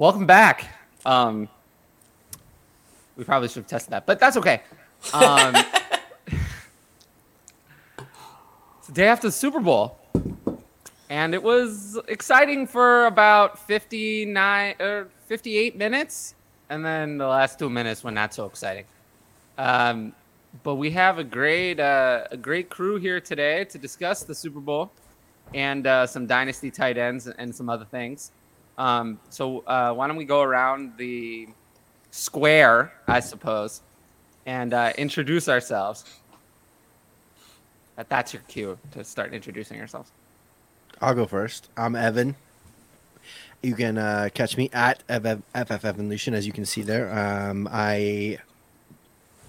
Welcome back. Um, we probably should have tested that, but that's okay. Um, it's the day after the Super Bowl, and it was exciting for about 59 or 58 minutes, and then the last two minutes were not so exciting. Um, but we have a great uh, a great crew here today to discuss the Super Bowl and uh, some dynasty tight ends and some other things. Um, so uh, why don't we go around the square, I suppose, and uh, introduce ourselves. That's your cue to start introducing yourselves. I'll go first. I'm Evan. You can uh, catch me at FF Evolution, as you can see there. Um, I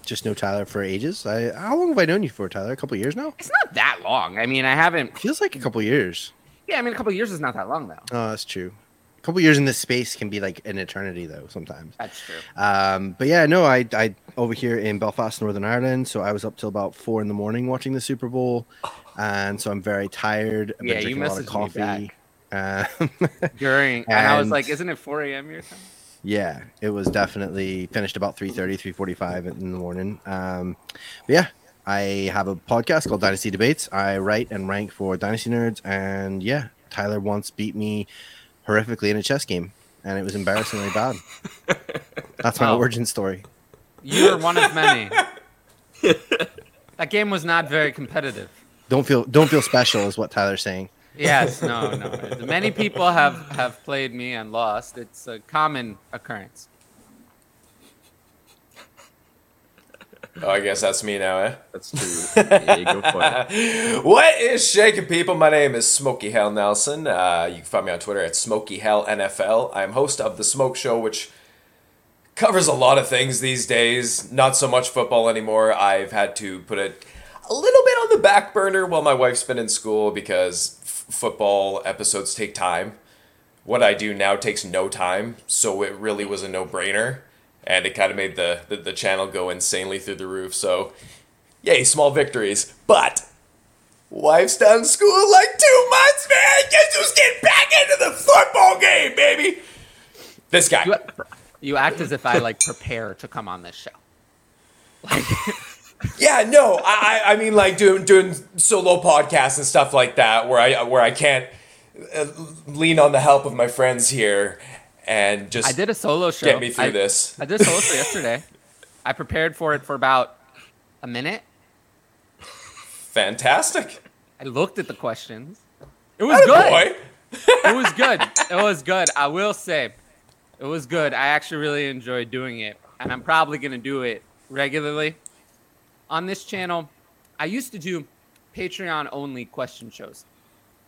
just know Tyler for ages. I, how long have I known you for, Tyler? A couple years now? It's not that long. I mean, I haven't. Feels like a couple years. Yeah, I mean, a couple years is not that long, though. Oh, that's true. A couple years in this space can be like an eternity, though. Sometimes. That's true. Um, but yeah, no, I, I over here in Belfast, Northern Ireland. So I was up till about four in the morning watching the Super Bowl, and so I'm very tired. I've yeah, you drinking a lot of messaged me coffee. Um, During, and, I was like, "Isn't it 4 a.m. your time?" Yeah, it was definitely finished about 3.30, 3.45 in the morning. Um, but yeah, I have a podcast called Dynasty Debates. I write and rank for Dynasty Nerds. And yeah, Tyler once beat me horrifically in a chess game. And it was embarrassingly bad. That's my Oh. origin story. You're one of many. that game was not very competitive. Don't feel don't feel special is what Tyler's saying. Yes, no, no. Many people have have played me and lost. It's a common occurrence. Oh, I guess that's me now, eh? That's true. Yeah, go for it. What is shaking, people? My name is Smokey Hell Nelson. Uh, you can find me on Twitter at Smokey Hell NFL. I'm host of the Smoke Show, which covers a lot of things these days. Not so much football anymore. I've had to put it a little bit on the back burner while my wife's been in school because f- football episodes take time. What I do now takes no time, so it really was a no-brainer, and it kind of made the, the the channel go insanely through the roof. So yay, small victories. But wife's done school like two months, man. Guess who's getting back into the football game, baby? This guy. You, you act as if I like prepare to come on this show. Like, Yeah, no, I I mean like doing doing solo podcasts and stuff like that, where I where I can't uh, lean on the help of my friends here and just I did a solo show. get me through I, this. I did a solo show yesterday. I prepared for it for about a minute. Fantastic. I looked at the questions. It was good. It was good. It was good. I will say, it was good. I actually really enjoyed doing it, and I'm probably gonna do it regularly on this channel. I used to do Patreon only question shows,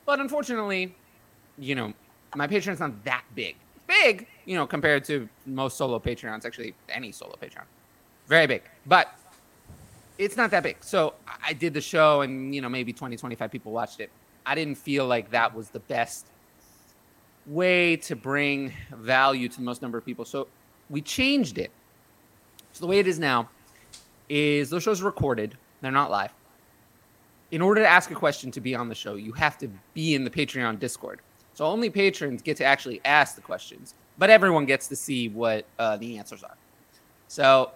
but unfortunately, you know, my Patreon's not that big. Big, you know, compared to most solo Patreons. Actually, any solo Patreon, very big, but it's not that big. So I- I did the show, and you know, maybe 20, 25 people watched it. I didn't feel like that was the best way to bring value to the most number of people. So we changed it. So the way it is now is those shows are recorded, they're not live. In order to ask a question to be on the show, you have to be in the Patreon Discord. So only patrons get to actually ask the questions, but everyone gets to see what uh, the answers are. So,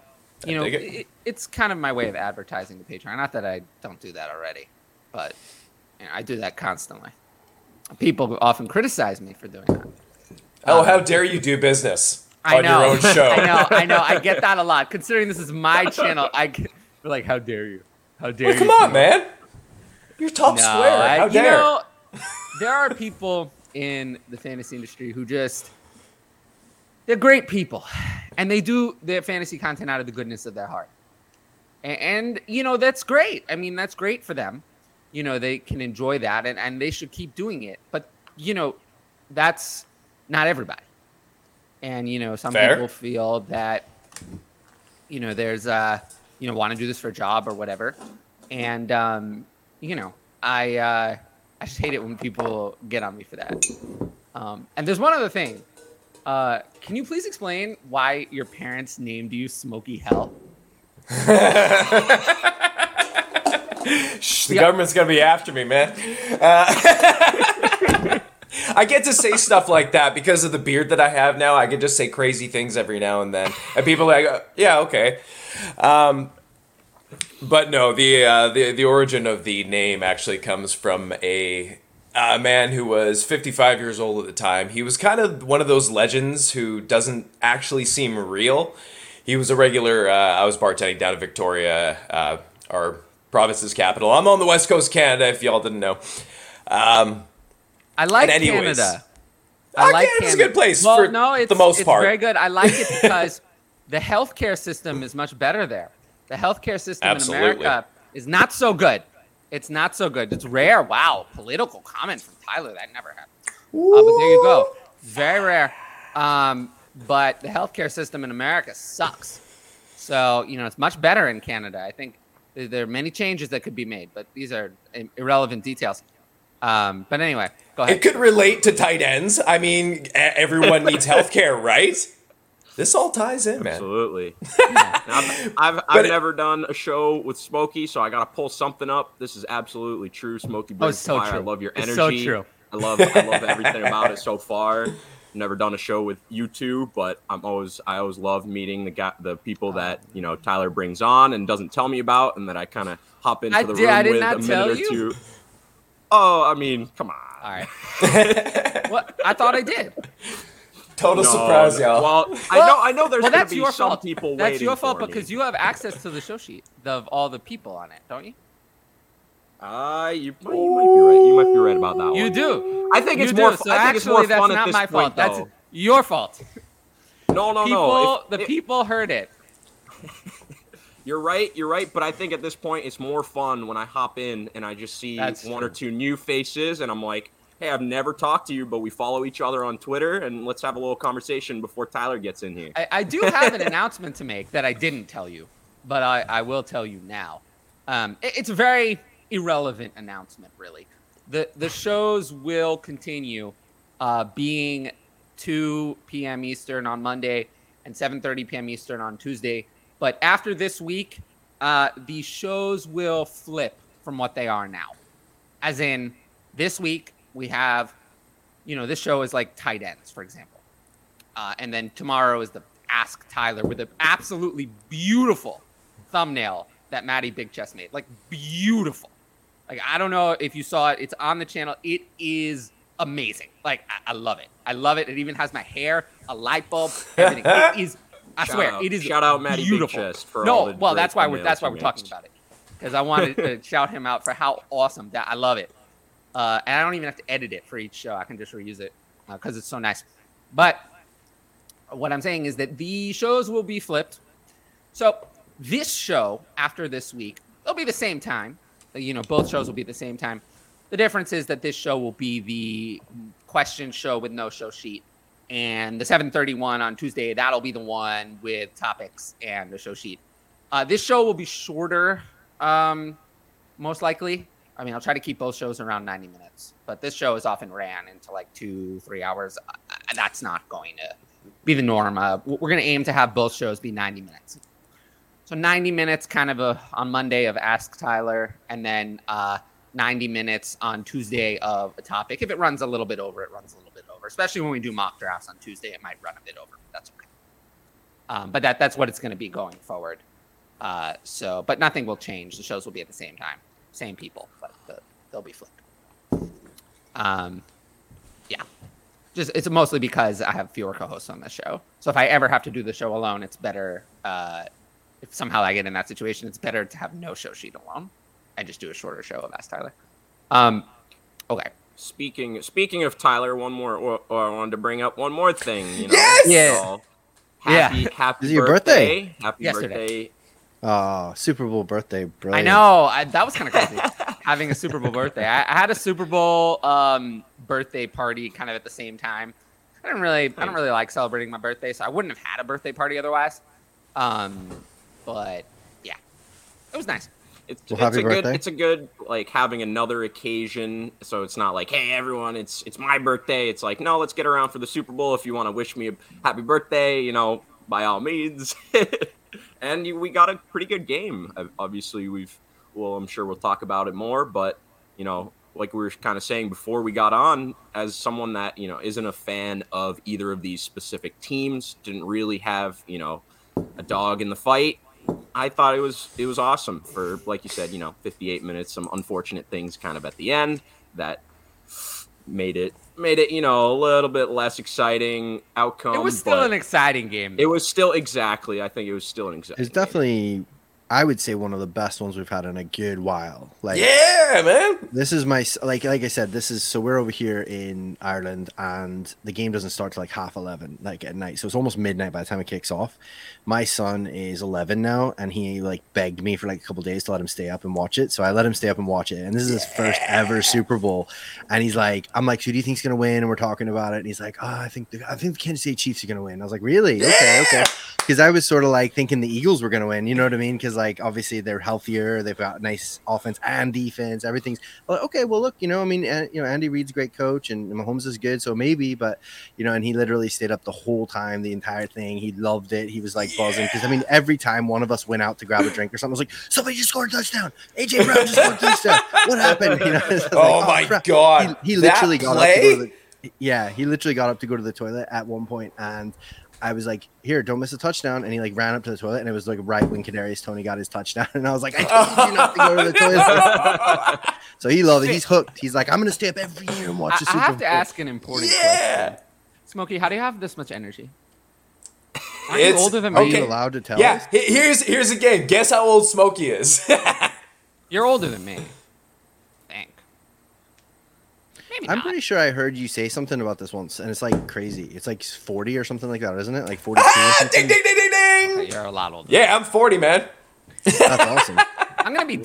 you I know, it. it, it's kind of my way of advertising the Patreon. Not that I don't do that already, but you know, I do that constantly. People often criticize me for doing that. Oh, how dare you do business I on know. your own show? I know. I know. I get that a lot. Considering this is my channel, I get, like, how dare you? How dare Well, you? come on, man. You're top No, square. I- How you dare? know, there are people in the fantasy industry who just they're great people, and they do their fantasy content out of the goodness of their heart. And, and you know that's great. I mean, that's great for them. You know, they can enjoy that, and, and they should keep doing it. But you know, that's not everybody. And you know, some Fair. people feel that you know there's uh you know want to do this for a job or whatever and um you know i uh i just hate it when people get on me for that um and there's one other thing uh can you please explain why your parents named you smoky hell Shh, the Yeah. government's gonna be after me, man. Uh, I get to say stuff like that because of the beard that I have now. I can just say crazy things every now and then, and people are like, yeah, okay. Um, but no, the uh, the the origin of the name actually comes from a a man who was 55 years old at the time. He was kind of one of those legends who doesn't actually seem real. He was a regular. Uh, I was bartending down in Victoria, uh, our province's capital. I'm on the west coast of Canada, if y'all didn't know. Um, I like anyways. Canada. Ah, Canada's a good place well, for no, it's, the most it's part. very good. I like it because the healthcare system is much better there. The healthcare system Absolutely. in America is not so good. It's not so good. It's rare. Wow, political comment from Tyler. That never happened. Uh, but there you go. Very rare. Um, but the healthcare system in America sucks. So you know it's much better in Canada. I think there are many changes that could be made, but these are irrelevant details. Um, but anyway, go ahead. It could relate to tight ends. I mean, everyone needs healthcare, right? This all ties in, man. Absolutely. Now, I've I've, I've it- never done a show with Smokey, so I got to pull something up. This is absolutely true. Smokey Oh, it's so fire. I love your It's energy. so true. I love I love everything about it so far. Never done a show with you two, but I'm always I always love meeting the guy, the people that you know Tyler brings on and doesn't tell me about, and that I kind of hop into I the did- room I did with not a minute tell or you? two. Oh, I mean, come on. All right. what? I thought I did. Total No, surprise, y'all. Well, I know I know there's well, gonna that's be your some fault. people that's waiting your fault for because me. you have access to the show sheet of all the people on it, don't you? Uh, you, might- you might be right. You might be right about that one. You one. do. I think You it's do. more. So I think it's actually, more that's fun not at this my point, fault. That's your fault. No, no, people, no. If- the if- people heard it. You're right. You're right. But I think at this point, it's more fun when I hop in and I just see That's one true. or two new faces, and I'm like, "Hey, I've never talked to you, but we follow each other on Twitter, and let's have a little conversation before Tyler gets in here." I, I do have an announcement to make that I didn't tell you, but I, I will tell you now. Um, it- it's a very irrelevant announcement, really. The the shows will continue uh, being 2 p.m. Eastern on Monday and 7:30 p.m. Eastern on Tuesday. But after this week, uh, the shows will flip from what they are now. As in, this week we have, you know, this show is like tight ends, for example. Uh, and then tomorrow is the Ask Tyler with an absolutely beautiful thumbnail that Maddie Big Chest made. Like beautiful. Like I don't know if you saw it. It's on the channel. It is amazing. Like I, I love it. I love it. It even has my hair, a light bulb, everything. it is. I Shout swear, out- it is shout out Maddie Big beautiful. Chest for no, all the well, that's why we're that's why we're talking about it because I wanted to shout him out for how awesome that I love it. Uh, and I don't even have to edit it for each show. I can just reuse it because it's so nice. But what I'm saying is that the shows will be flipped. So this show after this week, it'll be the same time. You know, both shows will be the same time. The difference is that this show will be the question show with no show sheet, and the 7:31 on Tuesday that'll be the one with topics and the show sheet. Uh, this show will be shorter, um, most likely. I mean, I'll try to keep both shows around 90 minutes, but this show is often ran into like two, three hours. That's not going to be the norm. Uh, we're going to aim to have both shows be 90 minutes. So 90 minutes kind of a, on Monday of Ask Tyler, and then uh, 90 minutes on Tuesday of a topic. If it runs a little bit over, it runs a little bit over. Especially when we do mock drafts on Tuesday, it might run a bit over, but that's okay. Um, but that that's what it's going to be going forward. Uh, so, but nothing will change. The shows will be at the same time, same people, but the, they'll be flipped. Um, yeah, just it's mostly because I have fewer co-hosts on the show. So if I ever have to do the show alone, it's better. Uh, if somehow I get in that situation, it's better to have no show sheet alone and just do a shorter show of Ask Tyler. Um, okay. Speaking speaking of Tyler, one more. Or, or I wanted to bring up one more thing. You know, Yes! Yeah. So, Yeah. happy, Happy Is it your birthday. Happy Yesterday. birthday. Oh, Super Bowl birthday, I know I, that was kind of crazy having a Super Bowl birthday. I, I had a Super Bowl um, birthday party kind of at the same time. I didn't really, I don't really like celebrating my birthday, so I wouldn't have had a birthday party otherwise. Um, but yeah, it was nice. It's, Well, it's happy a good it's a good like having another occasion so it's not like hey everyone it's it's my birthday it's like no let's get around for the super bowl if you want to wish me a happy birthday you know by all means and we got a pretty good game obviously we've well i'm sure we'll talk about it more but you know like we were kind of saying before we got on, as someone that you know isn't a fan of either of these specific teams, didn't really have you know a dog in the fight. I thought it was it was awesome for like you said, you know, 58 minutes. Some unfortunate things kind of at the end that made it made it you know a little bit less exciting outcome. It was still an exciting game. It was still exactly. I think it was still an exciting. It's definitely, I would say, one of the best ones we've had in a good while. Like, Yeah, man. this is my like like I said, this is so we're over here in Ireland, and the game doesn't start till like half eleven, like at night. So it's almost midnight by the time it kicks off. My son is eleven now, and he like begged me for like a couple days to let him stay up and watch it. So I let him stay up and watch it, and this is his first ever Super Bowl. And he's like, I'm like, who do you think's gonna win? And we're talking about it, and he's like, oh, I think the, I think the Kansas City Chiefs are gonna win. I was like, really? Okay, okay. Because I was sort of like thinking the Eagles were gonna win. You know what I mean? Because like obviously they're healthier, they've got nice offense and defense, everything's well, okay. Well, look, you know, I mean, uh, you know, Andy Reid's a great coach, and Mahomes is good, so maybe. But you know, and he literally stayed up the whole time, the entire thing. He loved it. He was like buzzing because I mean, every time one of us went out to grab a drink or something, was like, somebody just scored a touchdown. AJ Brown just scored a touchdown. What happened? You know, it's just Oh like, my crap. God. He, he That literally got up to go to the, yeah, he literally got up to go to the toilet at one point, and I was like, "Here, don't miss a touchdown." And he like ran up to the toilet, and it was like right when Kadarius Toney got his touchdown, and I was like, "I told you not to go to the toilet." so he loved it. He's hooked. He's like, "I'm gonna stay up every year and watch I, the I Super have to Bowl." ask an important Yeah. question. Smokey, how do you have this much energy? Aren't you It's- older than Are me? you okay. allowed to tell Yeah, us? here's here's a game. Guess how old Smokey is. You're older than me. I think. Maybe I'm not. pretty sure I heard you say something about this once, and it's like crazy. It's like 40 or something like that, isn't it? Like 42 or ah, something. ding ding ding ding Okay, ding. You're a lot older. Yeah, I'm 40, man. That's awesome. I'm gonna be.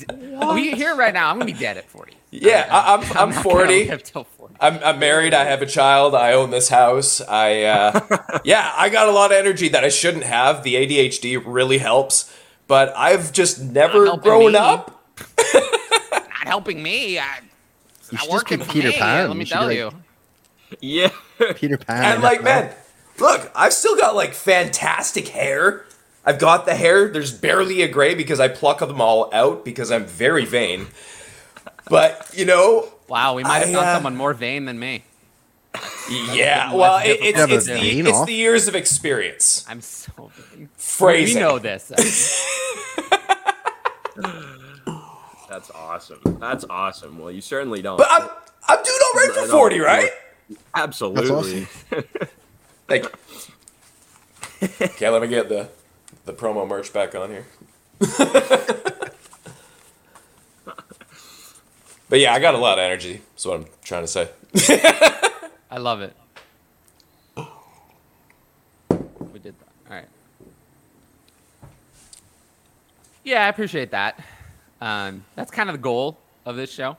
You here right now? I'm gonna be dead at 40. Yeah, I, I'm I'm not gonna 40. live till 40. I'm, I'm married. I have a child. I own this house. I uh, yeah, I got a lot of energy that I shouldn't have. The ADHD really helps, but I've just never grown me. up. Not helping me. I, it's You not should just be Peter me, Pan. Let me You tell be you. like- yeah. Peter Pan. And like, man, look, I've still got like fantastic hair. I've got the hair. There's barely a gray because I pluck them all out because I'm very vain. But you know, Wow, we might have I, found uh, someone more vain than me. yeah. that's Well, it, it's Yeah, it's the it's off. the years of experience. I'm so vain. Phrasing. We know this. That's awesome. That's awesome. Well, you certainly don't. But I'm I'm doing all right for 40, right? Absolutely. Thank you. okay, let me get the the promo merch back on here. but yeah, I got a lot of energy. That's what I'm trying to say. I love it. We did that. All right. Yeah, I appreciate that. Um, that's kind of the goal of this show,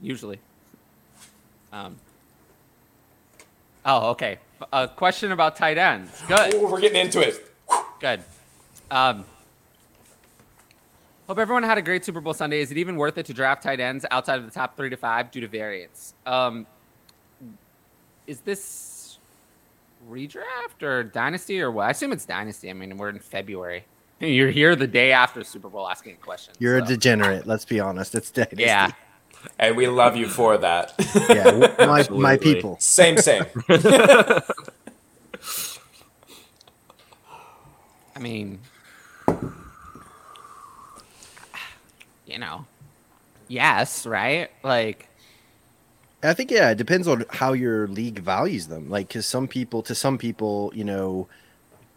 usually. Um, oh, okay. A question about tight ends. Good. We're getting into it. Good. Um, hope everyone had a great Super Bowl Sunday. Is it even worth it to draft tight ends outside of the top three to five due to variance? Um, is this redraft or dynasty or what? I assume it's dynasty. I mean, we're in February. You're here the day after Super Bowl asking questions. You're a degenerate. Let's be honest. It's dynasty. yeah. And we love you for that. yeah. My my people. same, same. I mean, you know, yes, right? Like, I think yeah, it depends on how your league values them. Like, because some people, to some people, you know,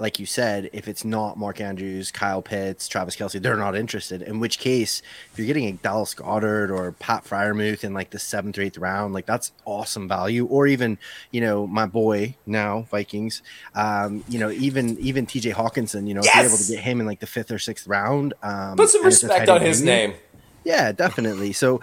like you said, if it's not Mark Andrews, Kyle Pitts, Travis Kelce, they're not interested. In which case, if you're getting a Dallas Goedert or Pat Freiermuth in like the seventh or eighth round, like that's awesome value. Or even, you know, my boy now Vikings, um, you know, even even T.J. Hockenson, you know, if you're able to get him in like the fifth or sixth round, um, Put some and it's a respect on his name. yeah, definitely. So,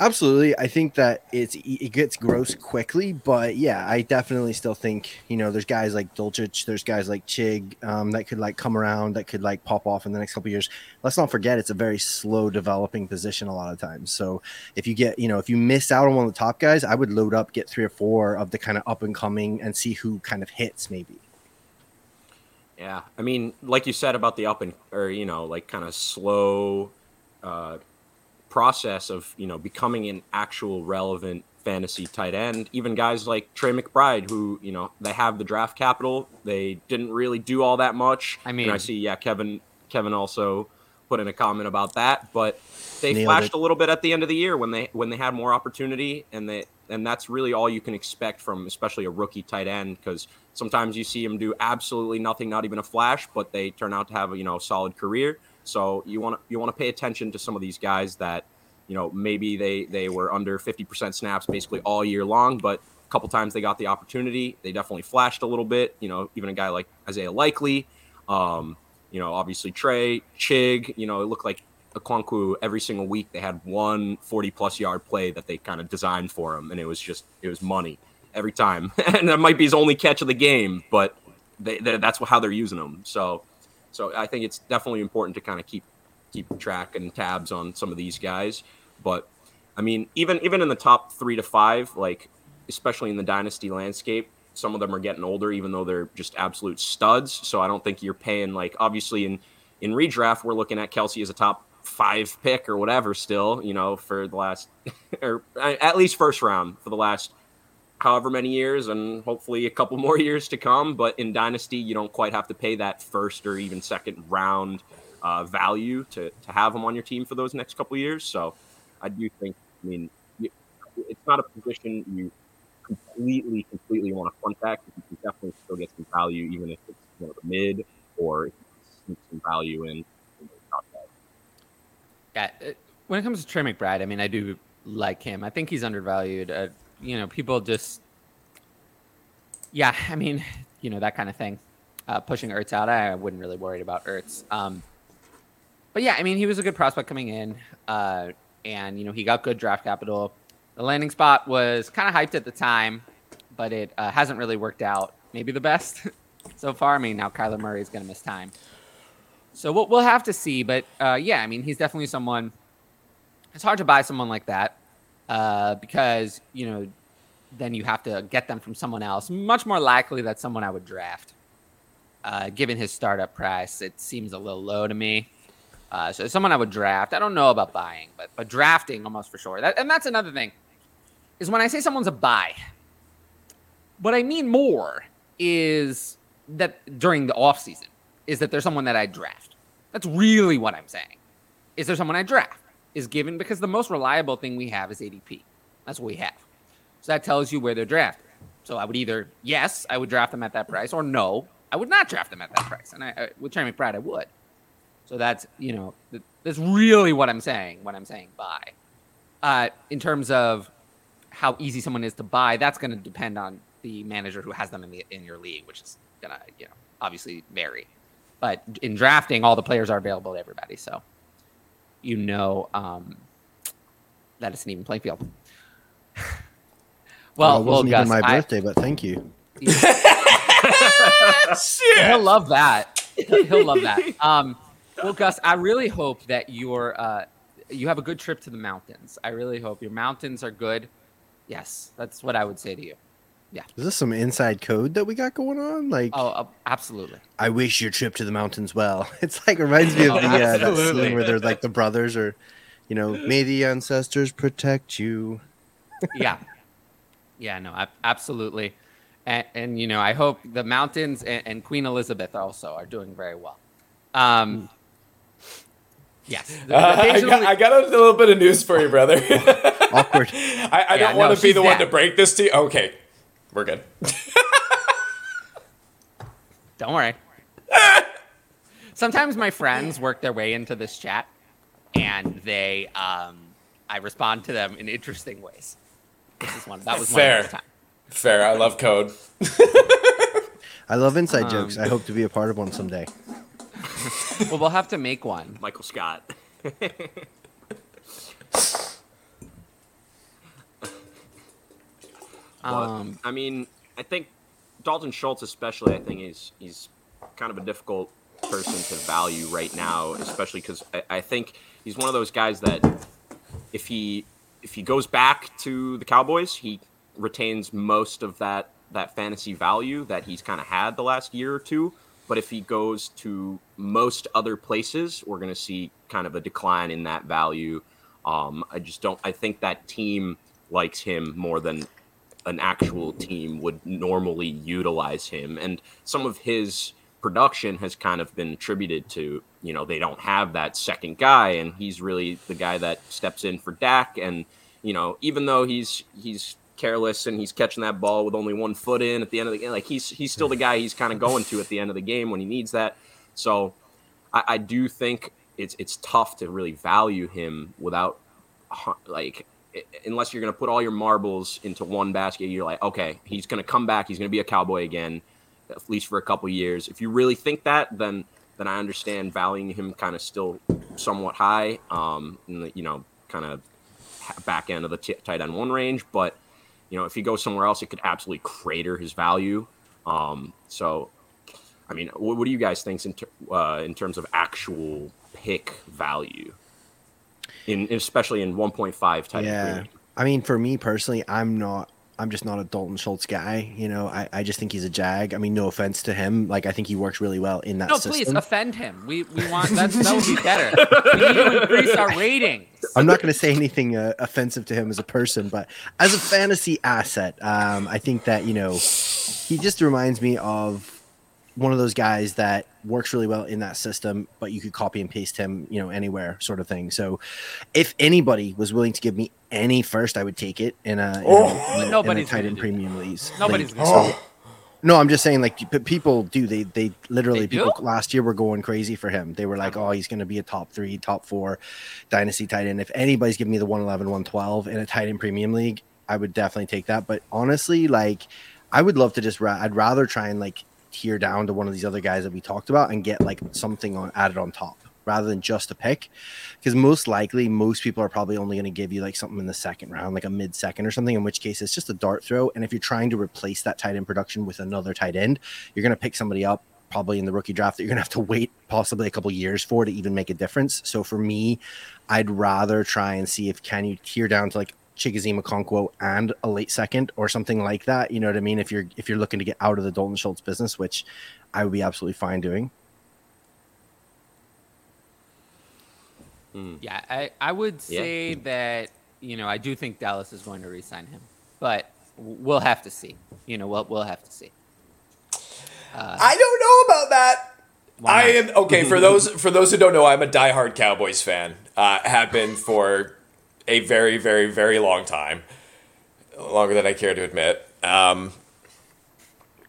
absolutely, I think that it's it gets gross quickly, but yeah, I definitely still think you know there's guys like Dulcich, there's guys like Chig um, that could like come around, that could like pop off in the next couple years. Let's not forget it's a very slow developing position a lot of times. So if you get you know if you miss out on one of the top guys, I would load up, get three or four of the kind of up and coming, and see who kind of hits maybe. Yeah, I mean, like you said about the up and or you know, like kind of slow uh, process of you know becoming an actual relevant fantasy tight end. Even guys like Trey McBride, who you know they have the draft capital, they didn't really do all that much. I mean, and I see, yeah, Kevin. Kevin also put in a comment about that, but they flashed it. a little bit at the end of the year when they when they had more opportunity, and they and that's really all you can expect from especially a rookie tight end because sometimes you see them do absolutely nothing, not even a flash, but they turn out to have a you know a solid career. So you want to you want to pay attention to some of these guys that you know maybe they they were under 50% snaps basically all year long, but a couple times they got the opportunity, they definitely flashed a little bit. You know, even a guy like Isaiah Likely, um, you know, obviously Trey Chig. You know, it looked like Okonkwo every single week they had one 40 plus yard play that they kind of designed for him, and it was just it was money every time, and that might be his only catch of the game, but they, they, that's how they're using him. So, so I think it's definitely important to kind of keep keep track and tabs on some of these guys. But I mean, even even in the top three to five, like especially in the dynasty landscape, some of them are getting older, even though they're just absolute studs. So I don't think you're paying like obviously in in redraft we're looking at Kelce as a top five pick or whatever still, you know, for the last or uh, at least first round for the last however many years and hopefully a couple more years to come. But in Dynasty, you don't quite have to pay that first or even second round uh, value to, to have him on your team for those next couple years. So I do think, I mean, it's not a position you completely, completely want to front contact. You can definitely still get some value, even if it's you know, mid or sneak some value in. Yeah, when it comes to Trey McBride, I mean, I do like him. I think he's undervalued. You know, people just, yeah, I mean, you know, that kind of thing. Uh, pushing Ertz out, I wouldn't really worry about Ertz. Um, but yeah, I mean, he was a good prospect coming in, uh, and you know, he got good draft capital. The landing spot was kind of hyped at the time, but it uh, hasn't really worked out. Maybe the best so far. I mean, now Kyler Murray is going to miss time. So we'll, we'll have to see. But uh, yeah, I mean, he's definitely someone. It's hard to buy someone like that uh, because you know then you have to get them from someone else. Much more likely that someone I would draft. Uh, given his startup price, it seems a little low to me. Uh, so someone I would draft. I don't know about buying, but but drafting almost for sure. That, and that's another thing is when I say someone's a buy. What I mean more is that during the off season is that there's someone that I draft. That's really what I'm saying. Is there someone I draft? Is given because the most reliable thing we have is ADP. That's what we have. So that tells you where they're drafted. So I would either yes, I would draft them at that price, or no, I would not draft them at that price. And I, I with Trey McBride, I would. So that's you know th- that's really what I'm saying when I'm saying buy. Uh, in terms of how easy someone is to buy, that's going to depend on the manager who has them in the in your league, which is gonna you know obviously vary. But in drafting, all the players are available to everybody, so you know um, that it's an even playing field. well, Well, it wasn't Gus, even my I- birthday, but thank you. he'll love that. He'll, he'll love that. Um, well, Gus, I really hope that you're uh, you have a good trip to the mountains. I really hope your mountains are good. Yes, that's what I would say to you. Is this some inside code that we got going on? Like, Oh, uh, absolutely. I wish your trip to the mountains well. It's like reminds me of Oh, the uh, that scene where they're like the brothers, or you know, may the ancestors protect you. yeah yeah no absolutely and, and you know i hope the mountains and, and queen elizabeth also are doing very well um yes Uh, I, got, I got a little bit of news for you, brother. Awkward. I, I Yeah, don't want no, to be she's the one to break this to you. Okay, we're good. don't worry sometimes my friends work their way into this chat and they um i respond to them in interesting ways this is one that was Fair. of those. Fair. I love code. I love inside Um, jokes. I hope to be a part of one someday. well we'll have to make one Michael Scott. Um I mean, I think Dalton Schultz, especially, I think he's he's kind of a difficult person to value right now, especially because I, I think he's one of those guys that if he if he goes back to the Cowboys, he retains most of that that fantasy value that he's kind of had the last year or two. But if he goes to most other places, we're going to see kind of a decline in that value. Um, I just don't. I think that team likes him more than an actual team would normally utilize him, and some of his production has kind of been attributed to you know they don't have that second guy, and he's really the guy that steps in for Dak, and you know even though he's he's careless and he's catching that ball with only one foot in at the end of the game, like he's he's still the guy he's kind of going to at the end of the game when he needs that. So I, I do think it's it's tough to really value him without like unless you're going to put all your marbles into one basket, you're like, okay, he's going to come back. He's going to be a cowboy again, at least for a couple years. If you really think that, then then I understand valuing him kind of still somewhat high, um, the, you know, kind of back end of the t- tight end one range. But you know, if he goes somewhere else, it could absolutely crater his value. Um, so, I mean, what, what, do you guys think in, ter- uh, in terms of actual pick value? In especially in 1.5 type. Yeah, I mean, for me personally, I'm not. I'm just not a Dalton Schultz guy. You know, I, I just think he's a jag. I mean, no offense to him. Like, I think he works really well in that no, system. please offend him. We we want that. that would be better. We need to increase our ratings. I'm not going to say anything uh, offensive to him as a person, but as a fantasy asset, um, I think that you know, he just reminds me of one of those guys that works really well in that system, but you could copy and paste him, you know, anywhere, sort of thing. So, if anybody was willing to give me any first, I would take it in a, oh. in a, nobody's in a tight end premium leagues. Nobody's like, so, oh. no, I'm just saying, like people do. They they literally they people last year were going crazy for him. They were like, oh, he's going to be a top three, top four dynasty tight end. If anybody's giving me the 111, 112 in a tight end premium league, I would definitely take that. But honestly, like, I would love to just. Ra- I'd rather try and like tier down to one of these other guys that we talked about and get like something on added on top rather than just a pick. Because most likely most people are probably only going to give you like something in the second round like a mid second or something in which case it's just a dart throw. And if you're trying to replace that tight end production with another tight end you're going to pick somebody up probably in the rookie draft that you're going to have to wait possibly a couple years for to even make a difference. So for me i'd rather try and see if can you tier down to like Chigoziem Okonkwo and a late second or something like that. You know what I mean? If you're if you're looking to get out of the Dalton Schultz business, which I would be absolutely fine doing. Mm. Yeah, I, I would say yeah. that, you know, I do think Dallas is going to re-sign him. But we'll have to see. You know, we'll we'll have to see. Uh, I don't know about that. I am okay for those for those who don't know. I'm a diehard Cowboys fan. Uh, have been for a very, very, very long time, longer than I care to admit. Um,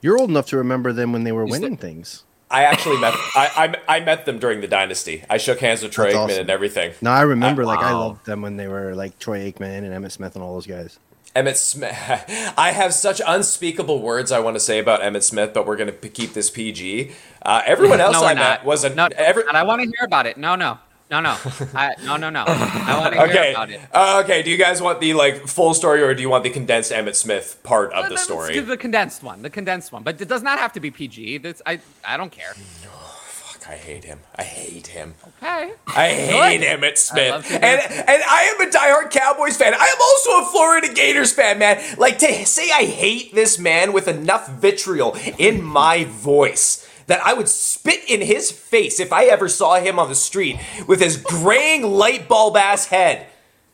You're old enough to remember them when they were winning things. I actually met I, I, I met them during the dynasty. I shook hands with Troy That's Aikman awesome. and everything. No, I remember I, like wow. I loved them when they were like Troy Aikman and Emmitt Smith and all those guys. Emmitt Smith. I have such unspeakable words I want to say about Emmitt Smith, but we're going to keep this PG. Uh, everyone else no, I met was a no. Every, and I want to hear about it. No, no. No, no, I, no, no, no. I want to hear okay. about it. Uh, okay. Do you guys want the like full story, or do you want the condensed Emmitt Smith part of the story? the condensed one. The condensed one, but it does not have to be PG. That's I. I don't care. Oh, fuck! I hate him. I hate him. Okay. I hate Good. Emmitt Smith, and and I am a diehard Cowboys fan. I am also a Florida Gators fan, man. Like to say I hate this man with enough vitriol in my voice that I would spit in his face if I ever saw him on the street with his graying light bulb ass head.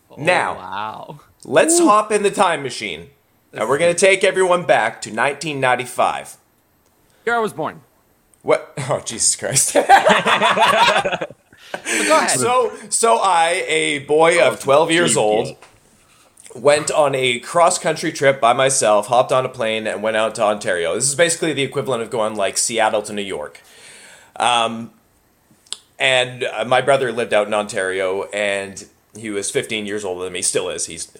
Oh, now, wow. let's Ooh. hop in the time machine. And we're going to take everyone back to 1995. Here I was born. What? Oh, Jesus Christ. so. So, so I, a boy oh, of 12 years old, went on a cross country trip by myself, hopped on a plane, and went out to Ontario. This is basically the equivalent of going like Seattle to New York. Um, and uh, my brother lived out in Ontario, and he was 15 years older than me. Still is. He's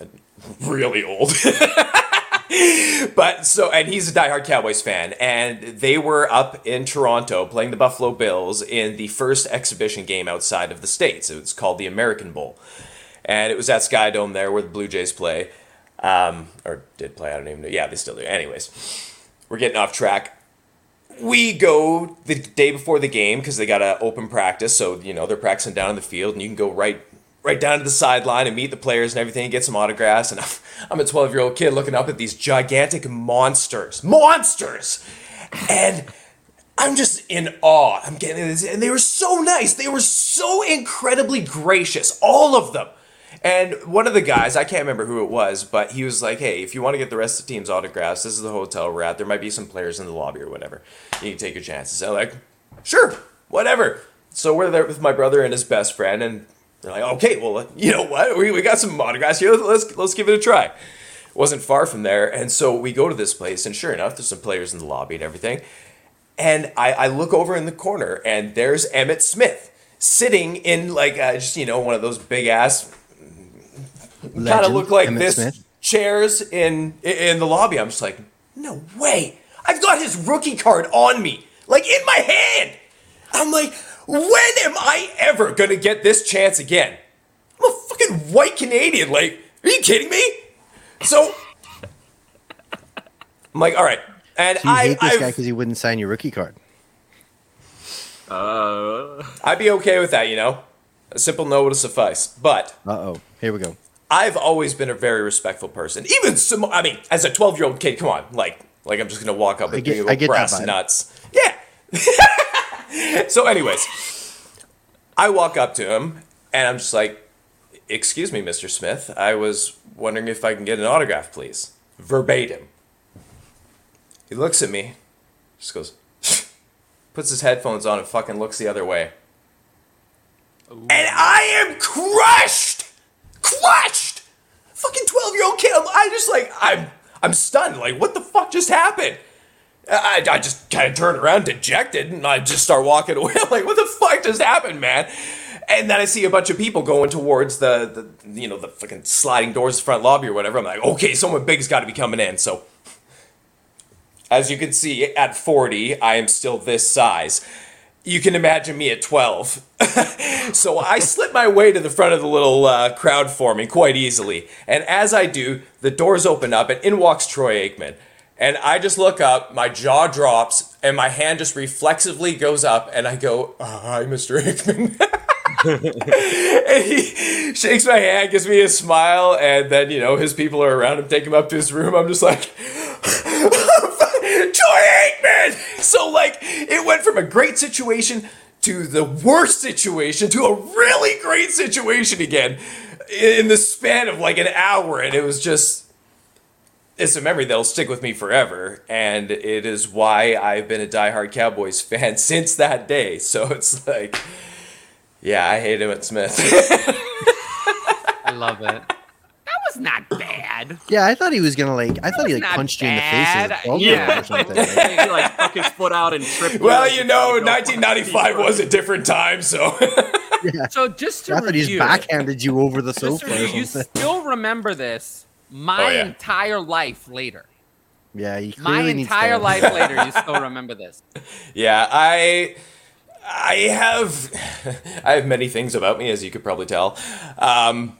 really old. but so, and he's a diehard Cowboys fan, and they were up in Toronto playing the Buffalo Bills in the first exhibition game outside of the states. It was called the American Bowl and it was at Sky Dome there where the Blue Jays play, um, or did play. I don't even know. Yeah, they still do. Anyways, we're getting off track. We go the day before the game because they got an open practice, so you know they're practicing down in the field, and you can go right right down to the sideline and meet the players and everything and get some autographs. And I'm a 12 year old kid looking up at these gigantic monsters, monsters, and. I'm just in awe. I'm getting this, and they were so nice. They were so incredibly gracious, all of them. And one of the guys, I can't remember who it was, but he was like, "Hey, if you want to get the rest of the team's autographs, this is the hotel we're at. There might be some players in the lobby or whatever. You can take your chances." I'm like, "Sure, whatever." So we're there with my brother and his best friend, and they're like, "Okay, well, you know what? We, we got some autographs here. Let's let's give it a try." It Wasn't far from there, and so we go to this place, and sure enough, there's some players in the lobby and everything. And I, I look over in the corner, and there's Emmitt Smith sitting in like uh, just you know one of those big ass kind of look like Emmitt this Smith. chairs in in the lobby. I'm just like, no way! I've got his rookie card on me, like in my hand. I'm like, when am I ever gonna get this chance again? I'm a fucking white Canadian. Like, are you kidding me? So I'm like, all right, and So you I hate this guy I've, because he wouldn't sign your rookie card. Uh, I'd be okay with that, you know. A simple no would suffice, but. Uh oh. Here we go. I've always been a very respectful person. Even some, I mean, as a 12 year old kid, come on, like, like I'm just gonna walk up and get- give you I brass nuts. Yeah. so, anyways, I walk up to him and I'm just like, "Excuse me, Mr. Smith. I was wondering if I can get an autograph, please." Verbatim. He looks at me, just goes, puts his headphones on and fucking looks the other way. And I am crushed! Crushed! Fucking 12 year old kid. I'm, I just like, I'm, I'm stunned. Like, what the fuck just happened? I, I just kind of turn around dejected and I just start walking away. I'm like, what the fuck just happened, man? And then I see a bunch of people going towards the, the you know, the fucking sliding doors, front lobby or whatever. I'm like, okay, someone big's got to be coming in. So, as you can see, at 40, I am still this size. You can imagine me at 12. so I slip my way to the front of the little uh, crowd forming quite easily. And as I do, the doors open up and in walks Troy Aikman. And I just look up, my jaw drops, and my hand just reflexively goes up, and I go, "Uh, Hi, Mr. Aikman. and he shakes my hand, gives me a smile, and then, you know, his people are around him, take him up to his room. I'm just like, So, like, it went from a great situation to the worst situation to a really great situation again in the span of like an hour. And it was just, it's a memory that'll stick with me forever. And it is why I've been a diehard Cowboys fan since that day. So it's like, yeah, I hate Emmitt Smith. I love it. That was not bad. Yeah, I thought he was gonna like. I thought he like not punched you in the face as bad. a 12 Yeah. or something. Like, he like stuck his foot out and tripped. well, you know, 1995 was a different time. So yeah. So just to I thought he just review, backhanded you over the just to sofa or review, you something. still remember this my Oh, yeah. entire life later. Yeah, he My clearly needs entire life later, you still remember this. Yeah, I I have I have many things about me, as you could probably tell. Um,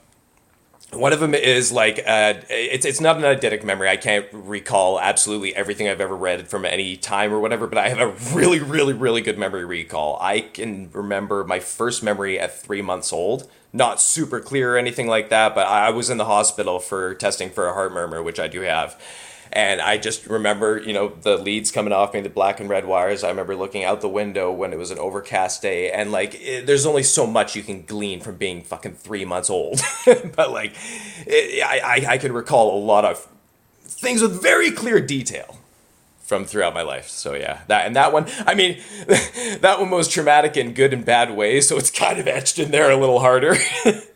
one of them is like uh, it's it's not an eidetic memory. I can't recall absolutely everything I've ever read from any time or whatever, but I have a really, really, really good memory recall. I can remember my first memory at three months old. Not super clear or anything like that, but I I was in the hospital for testing for a heart murmur, which I do have. And I just remember, you know, the leads coming off me, the black and red wires. I remember looking out the window when it was an overcast day, and like, it, there's only so much you can glean from being fucking three months old. but like, it, I, I I can recall a lot of things with very clear detail from throughout my life. So yeah, that and that one. I mean, that one was traumatic in good and bad ways, so it's kind of etched in there a little harder.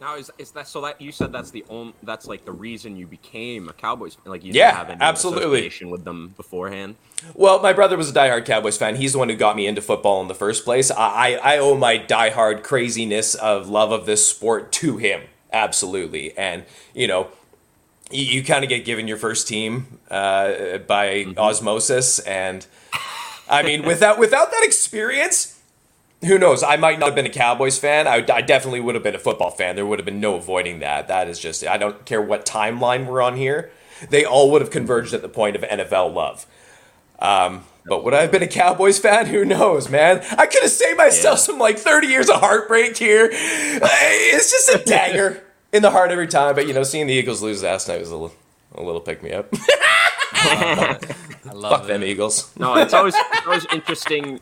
Now is is that so that you said that's the only that's like the reason you became a Cowboys fan? like you Yeah, didn't have any absolutely. association with them beforehand. Well, my brother was a diehard Cowboys fan. He's the one who got me into football in the first place. I, I, owe my diehard craziness of love of this sport to him. Absolutely. And, you know, you, you kind of get given your first team uh, by osmosis. And, I mean, without, without that experience, who knows? I might not have been a Cowboys fan. I, I definitely would have been a football fan. There would have been no avoiding that. That is just, I don't care what timeline we're on here. They all would have converged at the point of NFL love. Um, but would I have been a Cowboys fan? Who knows, man? I could have saved myself Yeah. some like 30 years of heartbreak here. It's just a dagger in the heart every time. But you know, seeing the Eagles lose last night was a little, a little pick me up. I love Fuck it. them Eagles. No, it's always it's always interesting.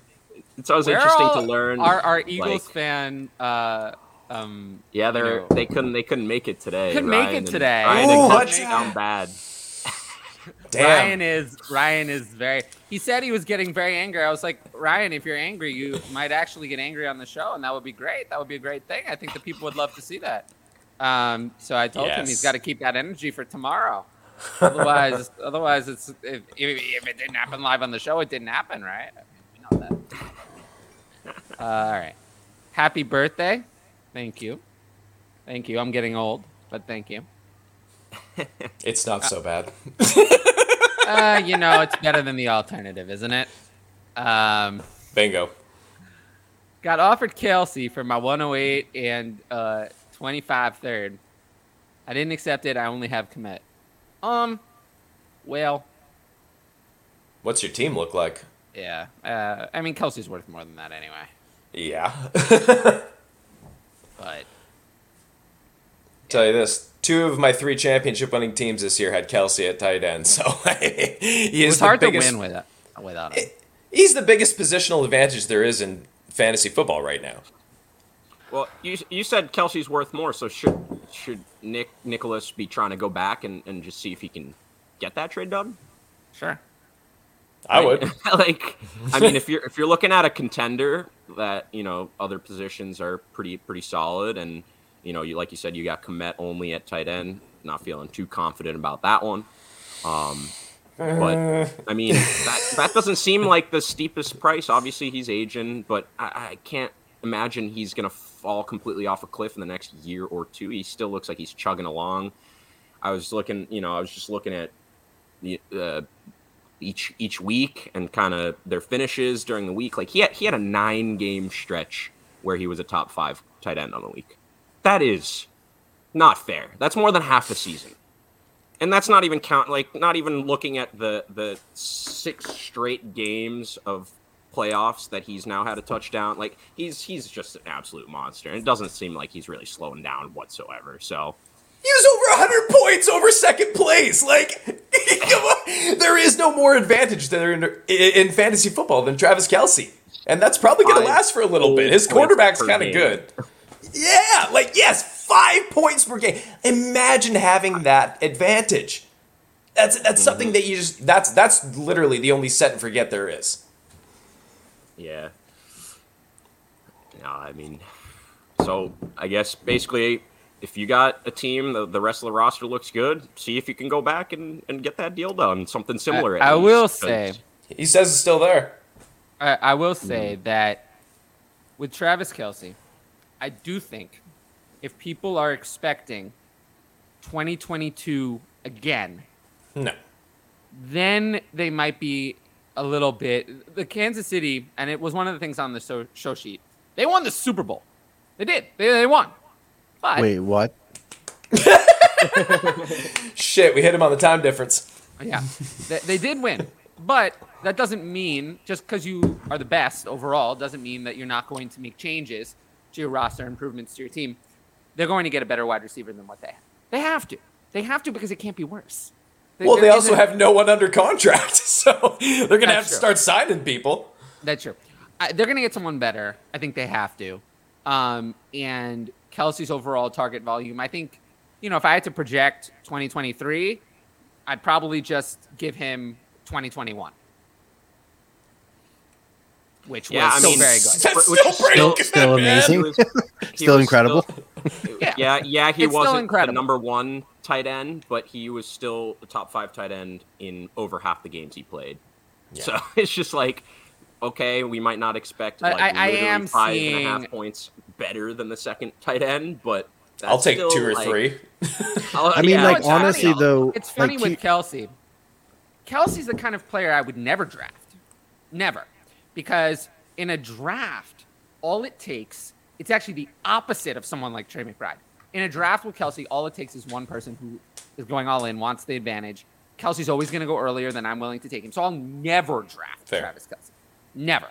It's always Where interesting all to learn. Our, our Eagles like- fan uh, Um, Yeah, they're you know, they couldn't they couldn't make it today. Couldn't make it Ryan and- today. Ryan Ooh, and watch Coach out. down bad. Damn. Ryan is Ryan is very. He said he was getting very angry. I was like, Ryan, if you're angry, you might actually get angry on the show, and that would be great. That would be a great thing. I think the people would love to see that. Um, so I told him he's got to keep that energy for tomorrow. otherwise, otherwise, it's if, if, if it didn't happen live on the show, it didn't happen, right? We know that. Uh, all right. Happy birthday. Thank you. Thank you. I'm getting old, but thank you. It's not so bad. Uh, you know, it's better than the alternative, isn't it? Um, Bingo. got offered Kelce for my 108 and uh, 25 third. I didn't accept it. I only have Kmet. Um, well, What's your team look like? yeah. Uh, I mean, Kelce's worth more than that anyway. Yeah. But Tell you this: two of my three championship-winning teams this year had Kelce at tight end, so he it is was the hard biggest. to win with uh, without him. He's the biggest positional advantage there is in fantasy football right now. Well, you you said Kelce's worth more, so should should Nick Nicholas be trying to go back and, and just see if he can get that trade done? Sure. I would. like, I mean, if you're if you're looking at a contender that you know other positions are pretty pretty solid, and you know, you like you said, you got Kmet only at tight end. Not feeling too confident about that one. Um, but I mean, that that doesn't seem like the steepest price. Obviously, he's aging, but I, I can't imagine he's gonna fall completely off a cliff in the next year or two. He still looks like he's chugging along. I was looking, you know, I was just looking at the uh, each each week and kind of their finishes during the week. Like he had he had a nine game stretch where he was a top five tight end on the week. That is not fair. That's more than half the season. And that's not even count like not even looking at the the six straight games of playoffs that he's now had a touchdown. Like he's he's just an absolute monster. And it doesn't seem like he's really slowing down whatsoever. So He was over 100 points over second place. Like, come on. There is no more advantage there in, in fantasy football than Travis Kelce. And that's probably going to last for a little bit. His quarterback's kind of good. Yeah, like, yes, five points per game. Imagine having that advantage. That's that's mm-hmm. something that you just that's that's literally the only set and forget there is. Yeah. No, I mean, so I guess basically, if you got a team, the, the rest of the roster looks good. See if you can go back and, and get that deal done. Something similar. at I least, will 'cause- say, He says it's still there. I, I will hmm. say that with Travis Kelce, I do think if people are expecting 2022 again, No. then they might be a little bit. The Kansas City, and it was one of the things on the show, show sheet. They won the Super Bowl. They did. They, they won. But Wait, what? Shit, we hit him on the time difference. yeah, they, they did win. But that doesn't mean just because you are the best overall doesn't mean that you're not going to make changes to your roster improvements to your team. They're going to get a better wide receiver than what they have. They have to. They have to because it can't be worse. There- Well, they also have no one under contract, so they're going to have That's to true. start signing people. That's true. I, they're going to get someone better. I think they have to. Um, and Kelce's overall target volume, I think, you know, if I had to project 2023, I'd probably just give him 2021, which Yeah, was I still mean, very good. That's Which still still- good. still amazing. He was- Still incredible. still- Yeah. yeah, yeah, he It's wasn't the number one tight end, but he was still the top five tight end in over half the games he played. So it's just like, okay, we might not expect I- like I- I am five and a half seeing- points better than the second tight end, but that's I'll take still, two or like- three. I'll- mean, yeah, like it's funny. honestly though, It's funny like, with he- Kelce. Kelce's the kind of player I would never draft. Never. Because in a draft, all it takes, it's actually the opposite of someone like Trey McBride. In a draft with Kelce, all it takes is one person who is going all in, wants the advantage. Kelce's always going to go earlier than I'm willing to take him. So I'll never draft Fair. Travis Kelce. Never.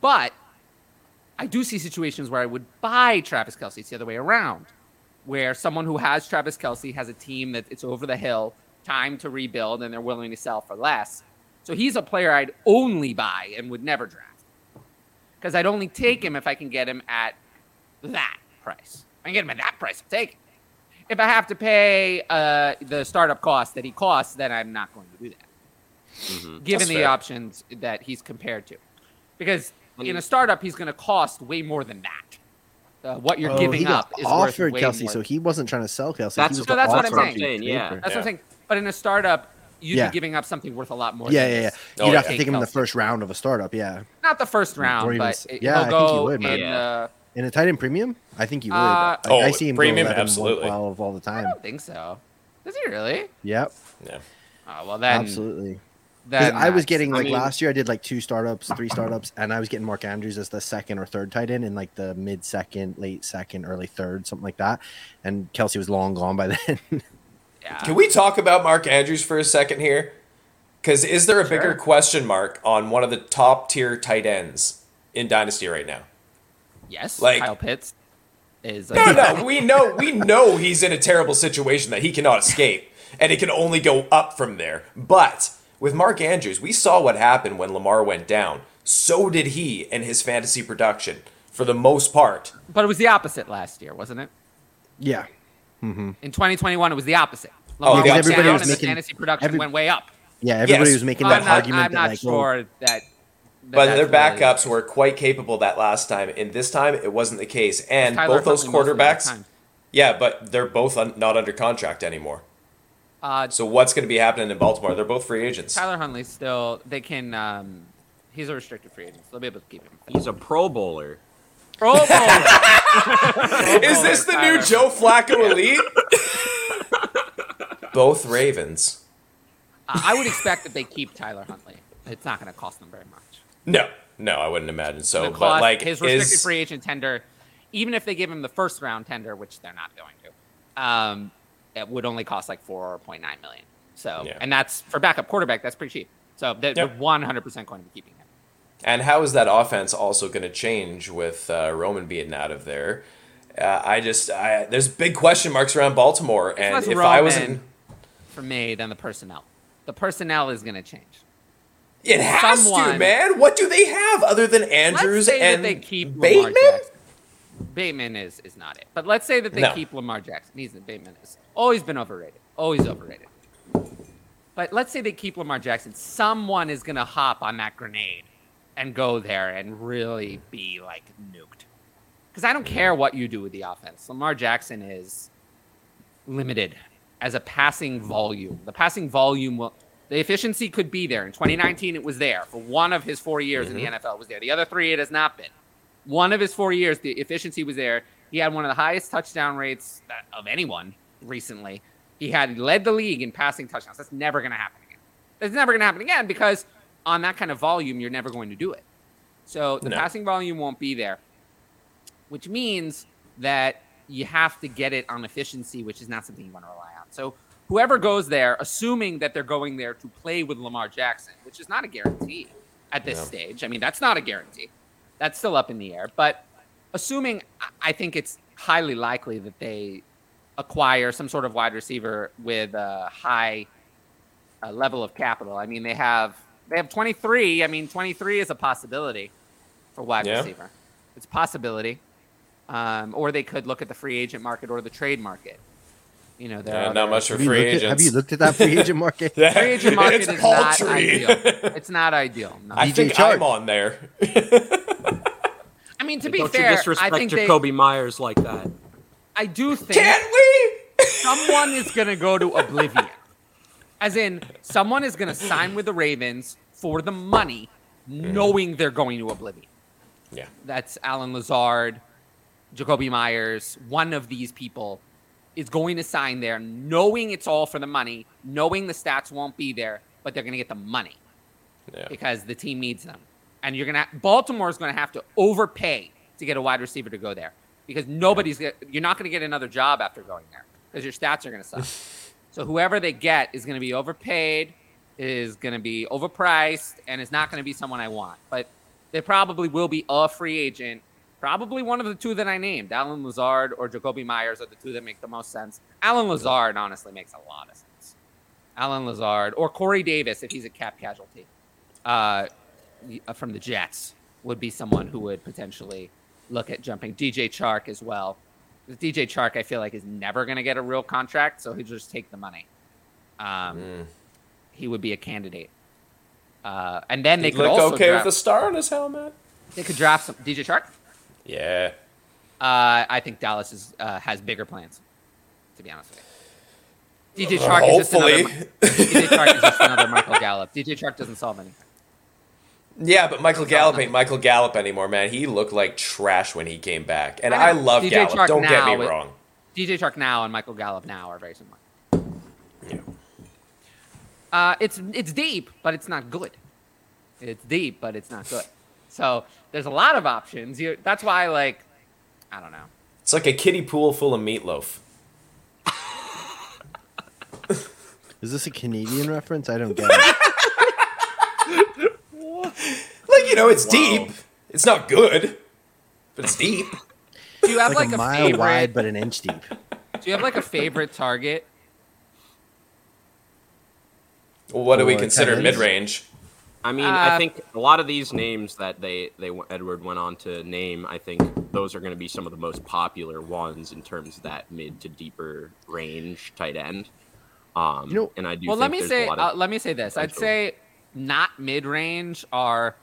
But I do see situations where I would buy Travis Kelce. It's the other way around, where someone who has Travis Kelce has a team that it's over the hill, time to rebuild, and they're willing to sell for less. So he's a player I'd only buy and would never draft. Because I'd only take him if I can get him at that. price, I can get him at that price. I'll take it. If I have to pay uh, the startup cost that he costs, then I'm not going to do that. Mhm. Given That's the fair. options that he's compared to, because in a startup he's going to cost way more than that. Uh, what you're Oh, giving he got up is worth offered way Kelce, more. so he wasn't trying to sell Kelce. That's- he was No, that's what I'm saying. to Saying, yeah. paper. That's what I'm saying. But in a startup, you'd Yeah. be giving up something worth a lot more. Yeah, than yeah, yeah. this. You'd Oh, have yeah. to take him in the first round of a startup. Yeah, Not the first round, even but it- yeah, I think go he would, man. in. Uh, in a tight end premium, I think you would. Uh, Like, Oh, I see him premium, go 11, absolutely. 112 all the time. I time. don't think so. Does he really? Yep, Yeah. Oh well, then. absolutely. 'Cause Then I was that's- getting I like mean- last year. I did like two startups, three startups, and I was getting Mark Andrews as the second or third tight end in like the mid second, late second, early third, something like that. And Kelce was long gone by then. Yeah. Can we talk about Mark Andrews for a second here? Because is there a bigger question mark on one of the top tier tight ends in Dynasty right now? Yes. like- Kyle Pitts is. Like. No, no, we know we know he's in a terrible situation that he cannot escape, and it can only go up from there. But with Mark Andrews, we saw what happened when Lamar went down. So did he in his fantasy production, for the most part. But it was the opposite last year, wasn't it? yeah, mm-hmm. In 2021, it was the opposite. Oh, Lamar yeah, went everybody down was and the making- fantasy production every- went way up. yeah. Everybody Yes. was making I'm that not, argument I'm that not like, oh, sure that. that But that's their really- backups were quite capable that last time, and this time it wasn't the case. And both those Huntley most of the quarterbacks, yeah, but they're both un- not under contract anymore. Uh, So what's going to be happening in Baltimore? They're both free agents. Tyler Huntley still. They can. Um, he's a restricted free agent. So they'll be able to keep him. He's a Pro Bowler. Pro Bowler. Is this the new Joe Flacco elite? both Ravens. Uh, I would expect that they keep Tyler Huntley. It's not going to cost them very much. No, no, I wouldn't imagine so. The But like, his restricted is free agent tender, even if they give him the first round tender, which they're not going to, um, it would only cost like four point nine million. So, Yeah. and that's for backup quarterback. That's pretty cheap. So they're Yep. one hundred percent going to be keeping him. and how is that offense also going to change with uh, Roman being out of there? Uh, I just, I, there's big question marks around Baltimore, and less if I was in, For me, than the personnel. The personnel is going to change. it has to, man. What do they have other than Andrews and they keep Bateman? Bateman is is not it. But let's say that they No. keep Lamar Jackson. He's Bateman is always been overrated. Always overrated. But let's say they keep Lamar Jackson. Someone is gonna hop on that grenade and go there and really be like nuked. Because I don't care what you do with the offense. Lamar Jackson is limited as a passing volume. The passing volume will the efficiency could be there. In 2019, it was there. For one of his four years in the mm-hmm. NFL, it was there. The other three, it has not been. One of his four years, the efficiency was there. He had one of the highest touchdown rates uh, of anyone recently. He had led the league in passing touchdowns. That's never going to happen again. That's never going to happen again because on that kind of volume, you're never going to do it. So the No. passing volume won't be there, which means that you have to get it on efficiency, which is not something you want to rely on. So whoever goes there, assuming that they're going there to play with Lamar Jackson, which is not a guarantee at this No. stage. I mean, that's not a guarantee. That's still up in the air. But assuming, I- I think it's highly likely that they acquire some sort of wide receiver with a high uh, level of capital. I mean, they have they have 23. I mean, 23 is a possibility for wide Yeah. receiver. It's a possibility. Um, or they could look at the free agent market or the trade market. You know, there Yeah, are not much for free looked at, agents. have you looked at that free agent market? Yeah. Free agent market it's is not ideal. It's not ideal. No. I I, DJ think Chark. I'm on there. I mean, to be Don't fair, you disrespect I think they, Meyers like that. I do think Can we? someone is going to go to oblivion. As in, someone is going to sign with the Ravens for the money, mm. knowing they're going to oblivion. Yeah. That's Allen Lazard, Jakobi Meyers. One of these people is going to sign there, knowing it's all for the money, knowing the stats won't be there, but they're going to get the money Yeah. because the team needs them. And you're gonna Baltimore is going to have to overpay to get a wide receiver to go there because nobody's you're not going to get another job after going there because your stats are going to suck. so whoever they get is going to be overpaid, is going to be overpriced, and is not going to be someone I want. But they probably will be a free agent. Probably one of the two that I named, Allen Lazard or Jakobi Meyers, are the two that make the most sense. Allen Lazard honestly makes a lot of sense. Allen Lazard or Corey Davis if he's a cap casualty uh, from the Jets would be someone who would potentially look at jumping. DJ Chark as well. DJ Chark, I feel like, is never going to get a real contract, so he'll just take the money. Um, Mm. He would be a candidate. Uh, and then they He'd could look also okay draft, with a star on his helmet. they could draft some DJ Chark. Yeah. Uh, I think Dallas is, uh, has bigger plans, to be honest with you. DJ Chark is just another. DJ Chark is just another Michael Gallup. DJ Chark doesn't solve anything. Yeah, but Michael Gallup ain't Michael Gallup anymore, man. He looked like trash when he came back. And I I, know. love DJ Gallup. Chark Don't get me now wrong. DJ Chark now and Michael Gallup now are very similar. Yeah. Uh, it's it's deep, but it's not good. It's deep, but it's not good. So there's a lot of options. You, that's why, like, I don't know. It's like a kiddie pool full of meatloaf. Is this a Canadian reference? I don't get it. Like, you know, it's deep. It's not good, but it's deep. Do you have Like, like, a a, mile favorite? wide, but an inch deep. Do you have like a favorite target? Well, what do we consider tight mid range? I mean, Uh, I think a lot of these names that they they Edward went on to name, I think those are going to be some of the most popular ones in terms of that mid to deeper range tight end. Um, You know- and I do. Well, think let me say of, uh, let me say this. I'd say not mid range are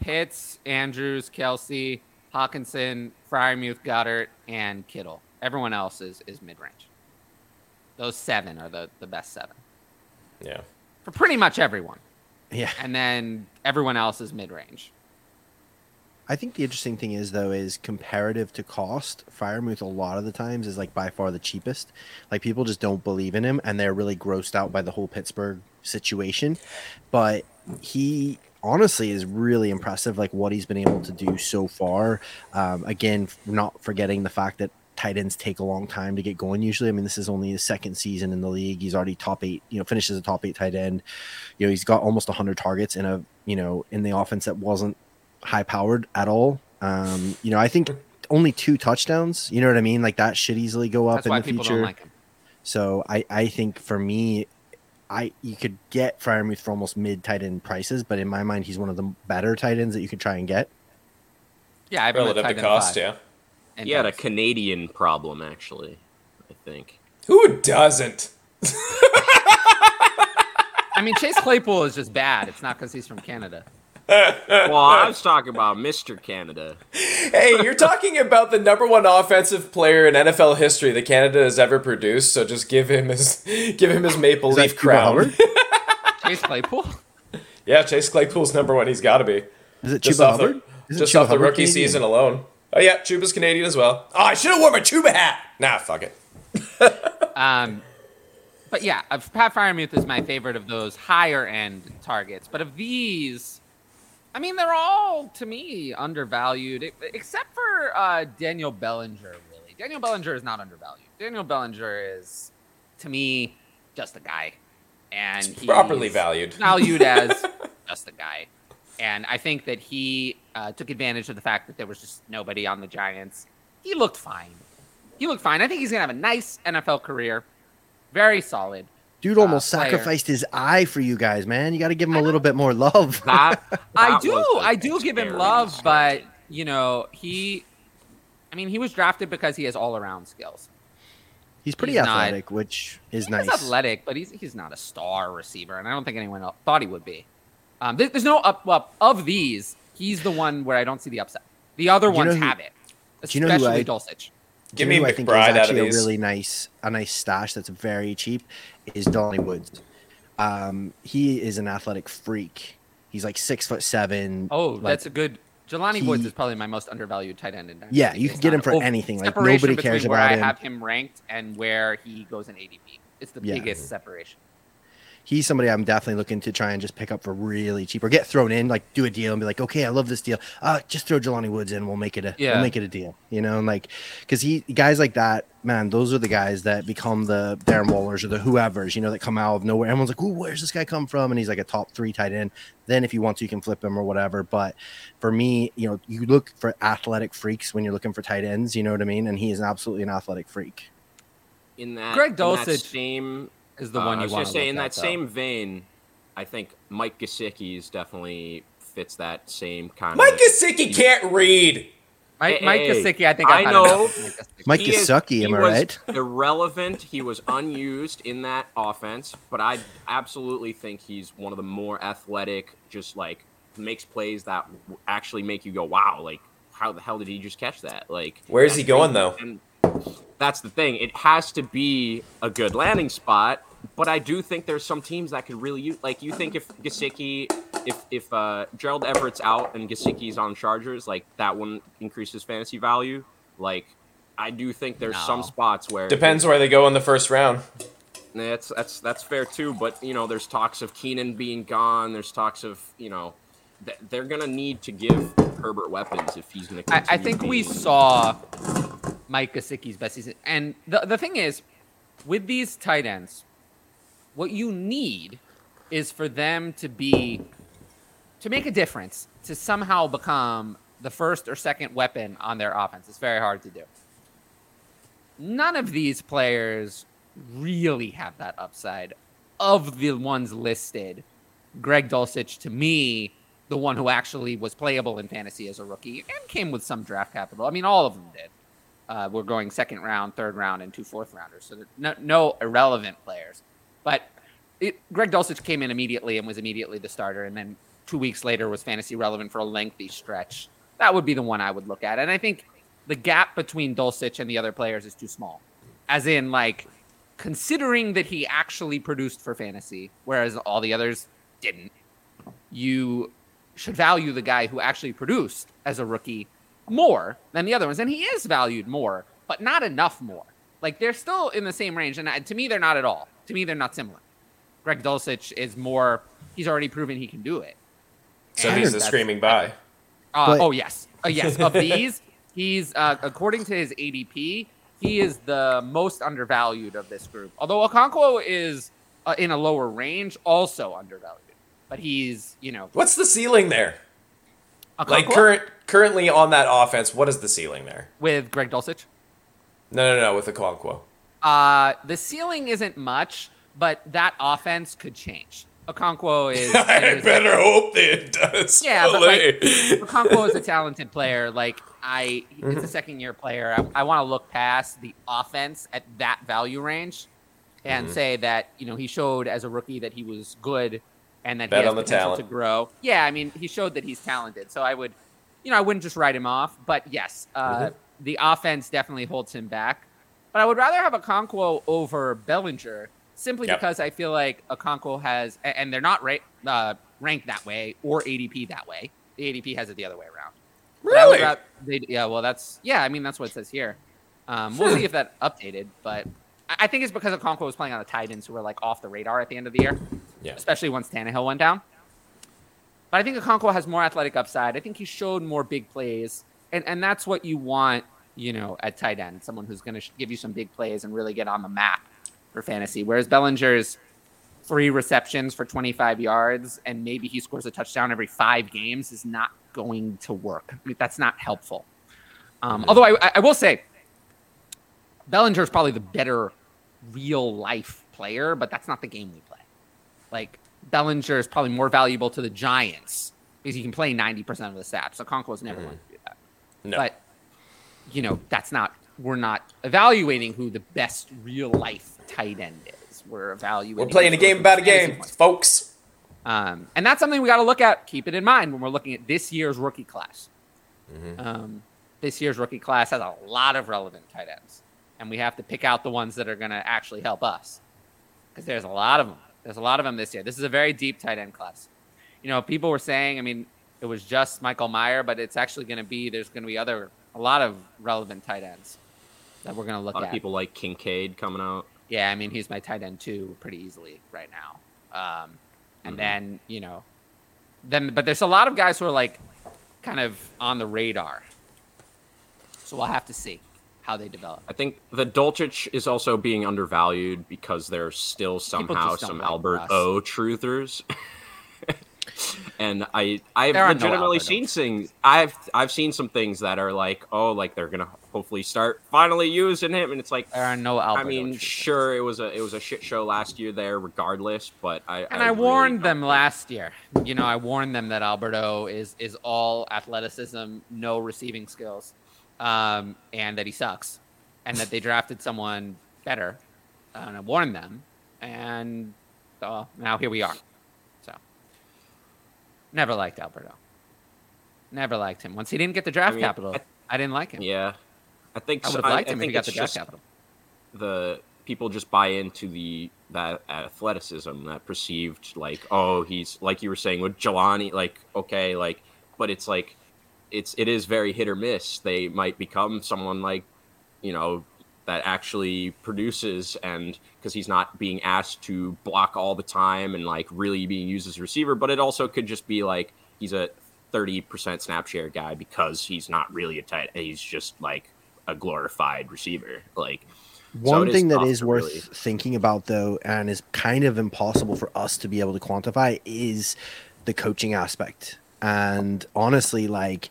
Pitts, Andrews, Kelce, Hockenson, Freiermuth, Goedert, and Kittle. Everyone else is is mid range. Those seven are the the best seven Yeah. for pretty much everyone, Yeah. and then everyone else is mid range. I think the interesting thing is though is comparative to cost, Freiermuth a lot of the times is like by far the cheapest. Like people just don't believe in him and they're really grossed out by the whole Pittsburgh situation. But he honestly is really impressive like what he's been able to do so far. Um, again, not forgetting the fact that tight ends take a long time to get going usually. I mean, this is only his second season in the league. He's already top 8, you know, finishes a top 8 tight end. You know, he's got almost 100 targets in a, you know, in the offense that wasn't high powered at all. Um, you know, I think only two touchdowns. You know what I mean? Like that should easily go up That's in why the future. don't like him. So I, I think for me, I you could get Freiermuth for almost mid tight end prices, but in my mind, he's one of the better tight ends that you could try and get. Yeah, I've been Relative to cost, yeah. And he had a Canadian problem actually. I think. Who doesn't? I mean, Chase Claypool is just bad. It's not because he's from Canada. Well, I was talking about Mr. Canada. Hey, you're talking about the number one offensive player in NFL history that Canada has ever produced. So just give him his give him his maple Is leaf crown. Chase Claypool. Yeah, Chase Claypool's number one. He's got to be Is it just Chuba off Hubbard? the Isn't just Chuba off the Hubbard rookie Canadian? season alone. Oh yeah, Chuba's Canadian as well. Oh, I should have worn my Chuba hat. Nah, fuck it. Um, but yeah, uh, Pat Freiermuth is my favorite of those higher end targets. But of these, I mean, they're all to me undervalued, except for uh, Daniel Bellinger. Really, Daniel Bellinger is not undervalued. Daniel Bellinger is, to me, just a guy, and he's Properly valued. valued as just a guy. And I think that he uh, took advantage of the fact that there was just nobody on the Giants. He looked fine. He looked fine. I think he's gonna have a nice NFL career. Very solid. Dude almost player. sacrificed his eye for you guys, man. You got to give him a little bit more love. That, I do. I do give him love, start. but you know he. I mean, he was drafted because he has all-around skills. He's pretty he's not- athletic, which is He's nice. athletic, but he's he's not a star receiver, and I don't think anyone else thought he would be. Um, there- there's no up. Well, of these, he's the one where I don't see the upside. The other Do you ones know who- have it, do you know who especially I- Dulcich. Do Give you me who I think is McBride out of actually a really nice, a nice stash that's very cheap is Donnie Woods. Um, he is an athletic freak. He's like six foot seven. Oh, like- that's a good. Jelani he- Woods is probably my most undervalued tight end in Dynasty. Yeah, you can get him for over- anything. Like, nobody cares between where about I him. have him ranked and where he goes in ADP. It's the Yeah. biggest separation. He's somebody I'm definitely looking to try and just pick up for really cheap or get thrown in, like do a deal and be like, okay, I love this deal. Uh, just throw Jelani Woods in, we'll make it a Yeah. we'll make it a deal. You know, and like because he guys like that, man, those are the guys that become the Darren Wallers or the whoever's, you know, that come out of nowhere. Everyone's like, ooh, where's this guy come from? And he's like a top three tight end. Then if you want to, you can flip him or whatever. But for me, you know, you look for athletic freaks when you're looking for tight ends, you know what I mean? And he is absolutely an athletic freak. in that, Greg in that Dulcich same Is the Uh, one I you was want gonna say in that same vein, I think Mike Gesicki's definitely fits that same kind of Mike of. Gesicki can't read. Mike, Hey, Mike hey, Gesicki, I think I've I know. Mike Gesicki. Mike He is- Gesicki, he am I right? Irrelevant. He was unused in that offense, but I absolutely think he's one of the more athletic, just like makes plays that actually make you go, "Wow!" Like, how the hell did he just catch that? Like, Where's he going though? and that's the thing. It has to be a good landing spot. But I do think there's some teams that could really use. Like, you think if Gesicki, if if uh, Gerald Everett's out and Gesicki's on Chargers, like that wouldn't increase his fantasy value. Like, I do think there's some spots where Depends where they go in the first round. That's that's that's fair too. But you know, there's talks of Keenan being gone. There's talks of you know, th- they're gonna need to give Herbert weapons if he's gonna. I, I continue think we saw Mike Gesicki's best season. And the, the thing is, with these tight ends, what you need is for them to be to make a difference, to somehow become the first or second weapon on their offense. It's very hard to do. None of these players really have that upside. Of the ones listed, Greg Dulcich, to me, the one who actually was playable in fantasy as a rookie and came with some draft capital. I mean, all of them did. Uh, we're going second round, third round, and two fourth rounders. So no, no irrelevant players. But it, Greg Dulcich came in immediately and was immediately the starter, and then two weeks later was fantasy relevant for a lengthy stretch. That would be the one I would look at. And I think the gap between Dulcich and the other players is too small. As in, like, considering that he actually produced for fantasy, whereas all the others didn't, you should value the guy who actually produced as a rookie more than the other ones. And he is valued more, but not enough more. Like, they're still in the same range. And to me, they're not at all. To me, they're not similar. Greg Dulcich is more, he's already proven he can do it. So And he's the screaming buy. uh, oh yes, uh, yes. Of these, he's uh, according to his ADP, he is the most undervalued of this group. Although Okonkwo is uh, in a lower range, also undervalued. But he's you know What's the ceiling there? Like current currently on that offense, what is the ceiling there? with Greg Dulcich. No, no, no, with Okonkwo. Uh, the ceiling isn't much, but that offense could change. Okonkwo is. I is- better hope that it does. Yeah, but, like. Okonkwo is a talented player. Like I, it's a second year player. I, I want to look past the offense at that value range, and say that you know he showed as a rookie that he was good, and that Bet he has the potential talent. to grow. Yeah, I mean he showed that he's talented. So I would, you know, I wouldn't just write him off. But yes, uh, Mhm. the offense definitely holds him back. But I would rather have Okonkwo over Bellinger simply Yep. because I feel like Okonkwo has, and they're not ra- uh, ranked that way or ADP that way. The ADP has it the other way around. But I would really? ra- they, yeah, well, that's yeah. I mean, that's what it says here. Um, we'll see if that updated, but I think it's because Okonkwo was playing on the Titans, who were like off the radar at the end of the year, Yeah. especially once Tannehill went down. But I think Okonkwo has more athletic upside. I think he showed more big plays, and and that's what you want, you know, at tight end, someone who's going to sh- give you some big plays and really get on the map for fantasy. Whereas Bellinger's three receptions for 25 yards and maybe he scores a touchdown every five games is not going to work. I mean, that's not helpful. Um, Although I, I will say, Bellinger is probably the better real life player, but that's not the game we play. Like Bellinger is probably more valuable to the Giants because he can play 90% of the snaps. So Okonkwo's never going to do that. No. But you know, that's not we're not evaluating who the best real life tight end is. We're evaluating. We're playing a game about a game, folks. Um, and that's something we got to look at. Keep it in mind when we're looking at this year's rookie class. Mm-hmm. Um, this year's rookie class has a lot of relevant tight ends, and we have to pick out the ones that are going to actually help us because there's a lot of them. There's a lot of them this year. This is a very deep tight end class. You know, people were saying, I mean, it was just Michael Mayer, but it's actually going to be there's going to be other a lot of relevant tight ends that we're going to A look lot at. of people like Kincaid coming out. Yeah, I mean, he's my tight end too, pretty easily right now. Um, and Mhm. then you know, then but there's a lot of guys who are like kind of on the radar. So we'll have to see how they develop. I think the Dulcich is also being undervalued because there's still somehow some like Albert Russ. O truthers. and I I've are no legitimately seen things I've I've seen some things that are like, oh, like they're gonna hopefully start finally using him and it's like There are no Albert. I mean, sure, it was a it was a shit show last year there, regardless. But I And I, really warned don't them think- last year. You know, I warned them that Alberto is is all athleticism, no receiving skills. Um, and that he sucks, and that they drafted someone better, and I warned them, and uh, now here we are. So, never liked Alberto. Never liked him. Once he didn't get the draft I mean, capital, I, didn't like him. Yeah, I think I would have liked I him if think he got the draft capital. the people just buy into the that athleticism that perceived like oh he's like you were saying with Jelani like okay like but it's like it's it is very hit or miss. They might become someone like you know that actually produces and because he's not being asked to block all the time and like really being used as a receiver but it also could just be like he's a 30% snap share guy because he's not really a tight he's just like a glorified receiver. Like One is thing that tough is worth really- thinking about, though, and is kind of impossible for us to be able to quantify, is the coaching aspect. And honestly, like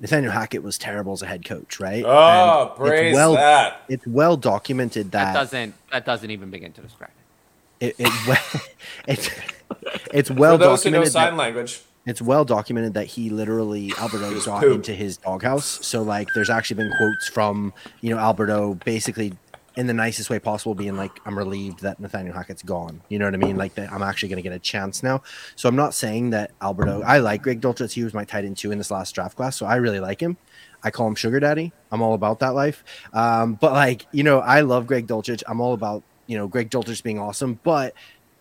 Nathaniel Hackett was terrible as a head coach, right? Oh, And praise it's well, that. It's well documented That that, doesn't that doesn't even begin to describe it. it, it it's it's well For those who know documented. sign That, language. it's well documented that he literally Alberto was got poop. into his doghouse. So like, there's actually been quotes from you know Alberto basically in the nicest way possible, being like, "I'm relieved that Nathaniel Hackett's gone." You know what I mean? Like that, I'm actually going to get a chance now. So I'm not saying that Alberto. I like Greg Dulcich. He was my tight end two in this last draft class, so I really like him. I call him Sugar Daddy. I'm all about that life. Um, but like, you know, I love Greg Dulcich. I'm all about you know Greg Dulcich being awesome, but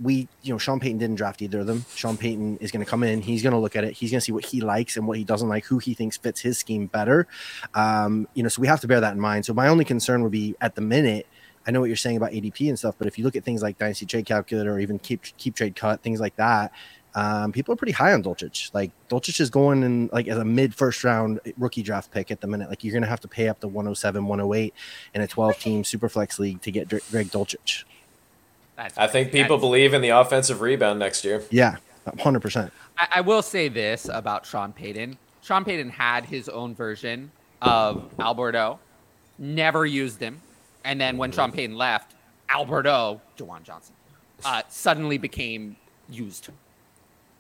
we, you know, Sean Payton didn't draft either of them. Sean Payton is going to come in. He's going to look at it. He's going to see what he likes and what he doesn't like, who he thinks fits his scheme better. Um, you know, so we have to bear that in mind. So my only concern would be at the minute. I know what you're saying about ADP and stuff, but if you look at things like Dynasty Trade Calculator or even Keep Keep Trade Cut, things like that, um, people are pretty high on Dulcich. Like Dulcich is going in like as a mid first round rookie draft pick at the minute. Like you're going to have to pay up to 107, 108 in a 12 team Superflex league to get Greg Dulcich. That's I think people that's- believe in the offensive rebound next year. Yeah, 100%. I, I will say this about Sean Payton. Sean Payton had his own version of Alberto, never used him, and then when Sean Payton left, Alberto, Juwan Johnson, uh, suddenly became used.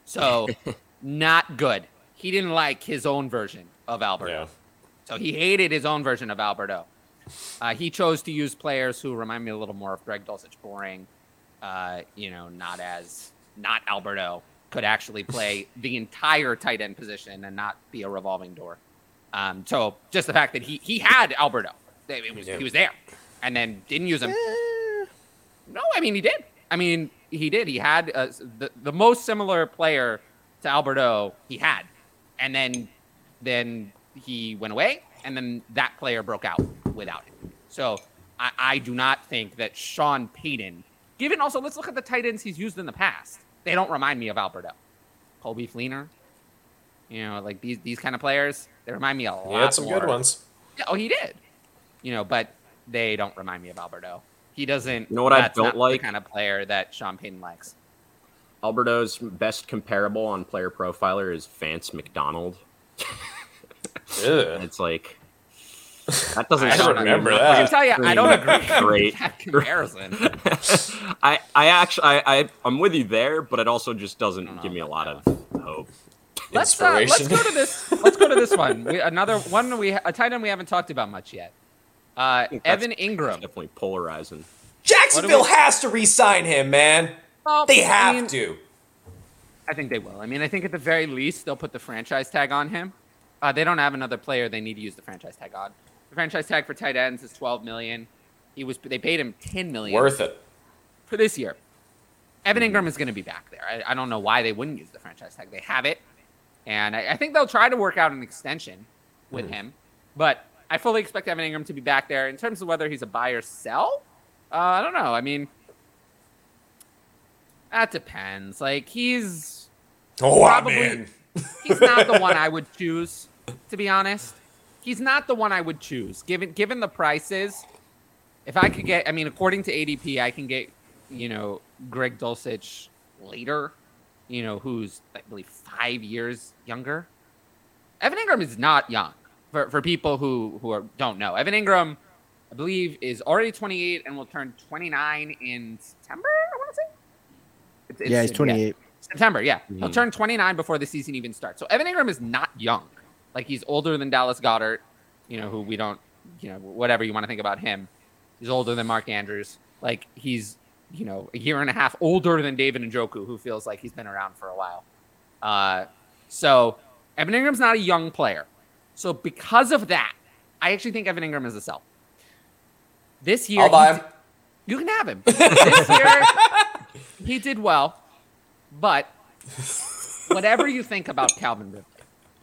So, not good. He didn't like his own version of Alberto. Yeah. So he hated his own version of Alberto. Uh, he chose to use players who remind me a little more of Greg Dulcich, boring, uh, you know, not as not Alberto could actually play the entire tight end position and not be a revolving door. Um, so just the fact that he he had Alberto, it was, Yeah. he was there, and then didn't use him. No, I mean he did. I mean he did. He had uh, the the most similar player to Alberto he had, and then then he went away, and then that player broke out without him. So I, I do not think that Sean Payton, given also let's look at the tight ends he's used in the past. They don't remind me of Alberto, Colby Fleener. You know, like these these kind of players, they remind me a lot. He had some good ones. Yeah, oh, he did. You know, but they don't remind me of Alberto. He doesn't. You know what I don't like? The kind of player that Sean Payton likes. Alberto's best comparable on Player Profiler is Vance McDonald. Ugh. It's like that doesn't I don't sound remember really- that. I can tell you, I don't agree Great. with that comparison. I I actually I, I I'm with you there, but it also just doesn't give me a lot about of hope. let's uh, let's go to this. Let's go to this one. We, another one we a tight end we haven't talked about much yet. Uh, Evan Engram. Definitely polarizing. Jacksonville has to re-sign him, man. Well, They I have mean, to. I think they will. I mean, I think at the very least they'll put the franchise tag on him. Uh, they don't have another player they need to use the franchise tag on. The franchise tag for tight ends is 12 million. He was they paid him 10 million Worth it. for this year. Evan Engram is going to be back there. I, I don't know why they wouldn't use the franchise tag. They have it, and I, I think they'll try to work out an extension with him. But I fully expect Evan Engram to be back there. In terms of whether he's a buy or sell, uh, I don't know. I mean, that depends. Like he's Oh, Probably- I mean. he's not the one I would choose, to be honest. He's not the one I would choose, given given the prices. If I could get, I mean, according to ADP, I can get, you know, Greg Dulcich later, you know, who's I believe five years younger. Evan Engram is not young. For for people who who are, don't know, Evan Engram, I believe, is already 28 and will turn 29 in September. I want to say. It's- Yeah, he's 28. September, yeah. He'll Mhm. turn 29 before the season even starts. So Evan Engram is not young. Like he's older than Dallas Goedert. you know, who we don't, you know, whatever you want to think about him. He's older than Mark Andrews. Like he's, you know, a year and a half older than David Njoku, who feels like he's been around for a while. Uh, so Evan Engram's not a young player. So because of that, I actually think Evan Engram is a sell. This year, I'll buy him. You can have him. this year, he did well, but whatever you think about Calvin Ridley,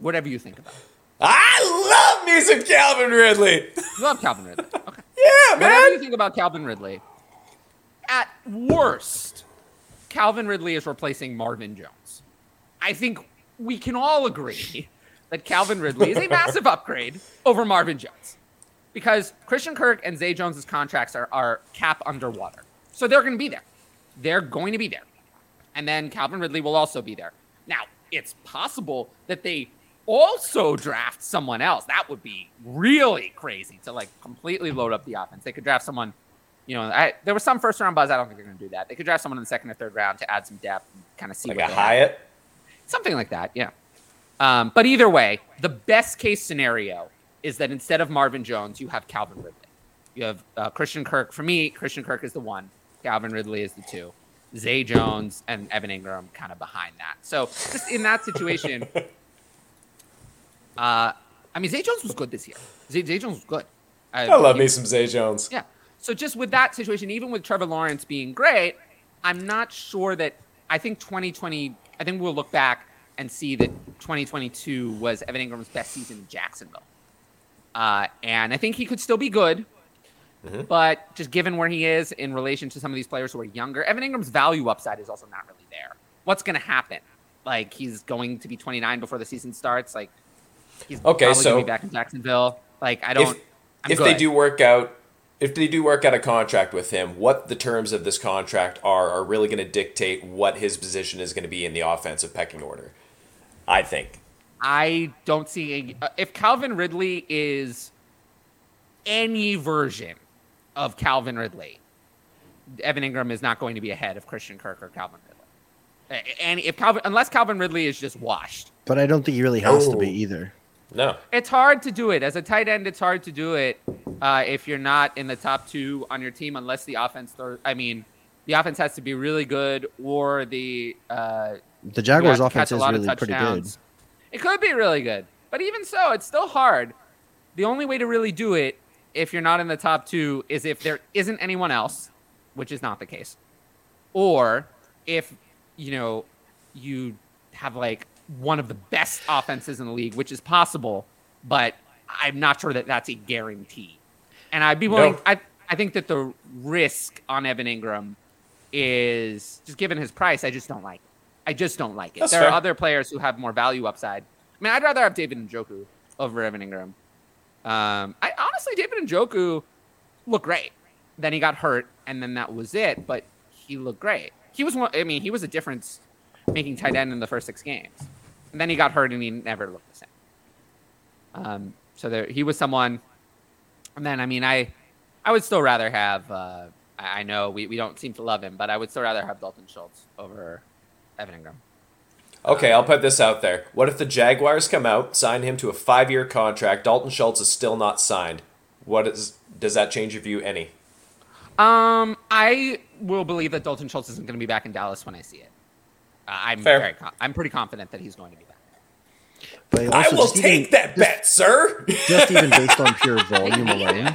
whatever you think about, it. I love me some Calvin Ridley. you love Calvin Ridley. Okay. Yeah, Whatever you think about Calvin Ridley, at worst, Calvin Ridley is replacing Marvin Jones. I think we can all agree that Calvin Ridley is a massive upgrade over Marvin Jones because Christian Kirk and Zay Jones's contracts are, are cap underwater. So they're going to be there. They're going to be there. And then Calvin Ridley will also be there. Now, it's possible that they also draft someone else. That would be really crazy to like completely load up the offense. They could draft someone, you know, I, there was some first round buzz. I don't think they're going to do that. They could draft someone in the second or third round to add some depth and kind of see Like what a they have. Hyatt. Something like that, yeah. Um, but either way, the best case scenario is that instead of Marvin Jones, you have Calvin Ridley. You have uh, Christian Kirk. For me, Christian Kirk is the one. Calvin Ridley is the two. Zay Jones and Evan Engram kind of behind that. So just in that situation, uh, I mean, Zay Jones was good this year. Zay, Zay Jones was good. I love me some Zay Jones. yeah. So just with that situation, even with Trevor Lawrence being great, I'm not sure that I think 2020. I think we'll look back and see that 2022 was Evan Engram's best season in Jacksonville, uh, and I think he could still be good. But just given where he is in relation to some of these players who are younger, Evan Engram's value upside is also not really there. What's going to happen? Like he's going to be 29 before the season starts. Like he's Okay, probably so- going to be back in Jacksonville. Like I don't. If, I'm if they do work out, if they do work out a contract with him, what the terms of this contract are are really going to dictate what his position is going to be in the offensive pecking order. I think. I don't see a, uh, if Calvin Ridley is any version of Calvin Ridley, Evan Engram is not going to be ahead of Christian Kirk or Calvin Ridley. A- And if Calvin, unless Calvin Ridley is just washed, But I don't think he really has to Oh. be either. No. it's hard to do it as a tight end. It's hard to do it uh, if you're not in the top two on your team, unless the offense. Throw, I mean, the offense has to be really good, or the uh, The Jaguars' have to catch offense is really pretty good. It could be really good, but even so, it's still hard. The only way to really do it, if you're not in the top two, is if there isn't anyone else, which is not the case, or if you know you have like one of the best offenses in the league, which is possible, but I'm not sure that that's a guarantee. And I'd be willing. No. I I think that the risk on Evan Engram is just given his price. I just don't like. It. I just don't like it. That's there fair. are other players who have more value upside. I mean, I'd rather have David Njoku over Evan Engram. Um, I honestly, David Njoku looked great. Then he got hurt, and then that was it. But he looked great. He was one. I mean, he was a difference making tight end in the first six games. And then he got hurt, and he never looked the same. Um, so there, he was someone. And then, I mean, I, I would still rather have. Uh, I I know we, we don't seem to love him, but I would still rather have Dalton Schultz over Evan Engram. Okay, I'll put this out there. What if the Jaguars come out, sign him to a five-year contract? Dalton Schultz is still not signed. What is? Does that change your view any? Um, I will believe that Dalton Schultz isn't going to be back in Dallas when I see it. I'm Fair. very, I'm pretty confident that he's going to be back. But I will take even, that just, bet, sir. Just even based on pure volume alone. it.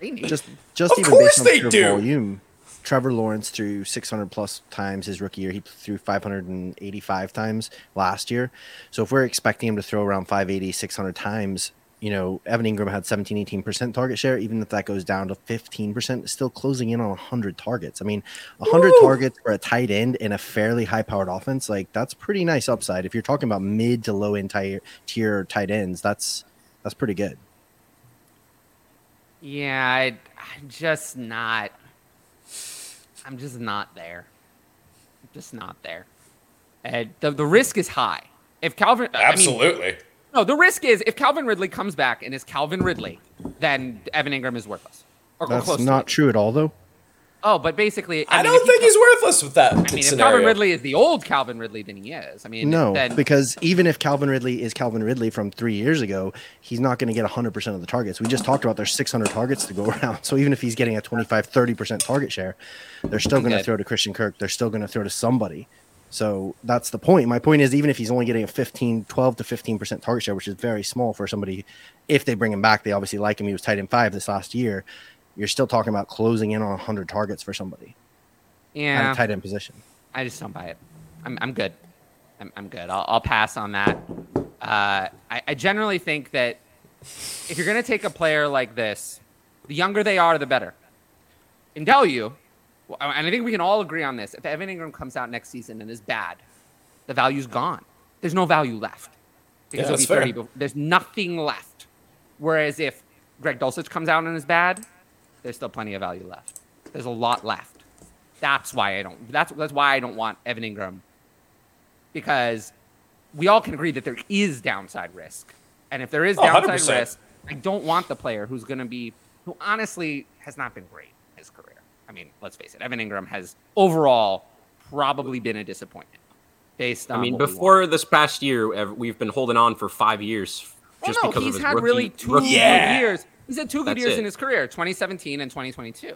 They need Just just Of even based on they pure do. volume. Trevor Lawrence threw 600 plus times his rookie year. He threw 585 times last year. So if we're expecting him to throw around 580, 600 times, you know, Evan Engram had 17, 18% target share. Even if that goes down to 15%, still closing in on 100 targets. I mean, 100 Woo! targets for a tight end in a fairly high powered offense, like that's pretty nice upside. If you're talking about mid to low end tier, tier tight ends, that's that's pretty good. Yeah, I, I'm just not. I'm just not there. I'm just not there. And the the risk is high. If Calvin, I mean, Absolutely. No, the risk is if Calvin Ridley comes back and is Calvin Ridley, then Evan Engram is worthless. Or, or That's close not true at all, though. Oh, but basically, I, mean, don't think he's worthless with that I mean, if. Calvin Ridley is the old Calvin Ridley, then he is. I mean, No, then because even if Calvin Ridley is Calvin Ridley from three years ago, he's not going to get 100% of the targets. We just talked about there's 600 targets to go around. So even if he's getting a 25, 30% target share, they're still going to throw to Christian Kirk. They're still going to throw to somebody. So that's the point. My point is, even if he's only getting a 15, 12 to 15% target share, which is very small for somebody, if they bring him back, they obviously like him. He was tight in five this last year. You're still talking about closing in on 100 targets for somebody yeah, tight end position. I just don't buy it. I'm, I'm good. I'm, I'm good. I'll, I'll pass on that. Uh, I, I generally think that if you're going to take a player like this, the younger they are, the better. And tell you, and I think we can all agree on this. If Evan Engram comes out next season and is bad, the value's gone. There's no value left because Yeah, he'll that's be 30. fair. bef- There's nothing left. Whereas if Greg Dulcich comes out and is bad, there's still plenty of value left. There's a lot left. That's why I don't. That's that's why I don't want Evan Engram, because we all can agree that there is downside risk, and if there is Oh, downside 100%. risk, I don't want the player who's going to be who honestly has not been great in his career. I mean, let's face it, Evan Engram has overall probably been a disappointment based on. I mean, before this past year, we've been holding on for five years Well, oh, just no, because he's of his had rookie, really two rookie- Yeah. years. He's had two good That's years it. in his career, 2017 and 2022.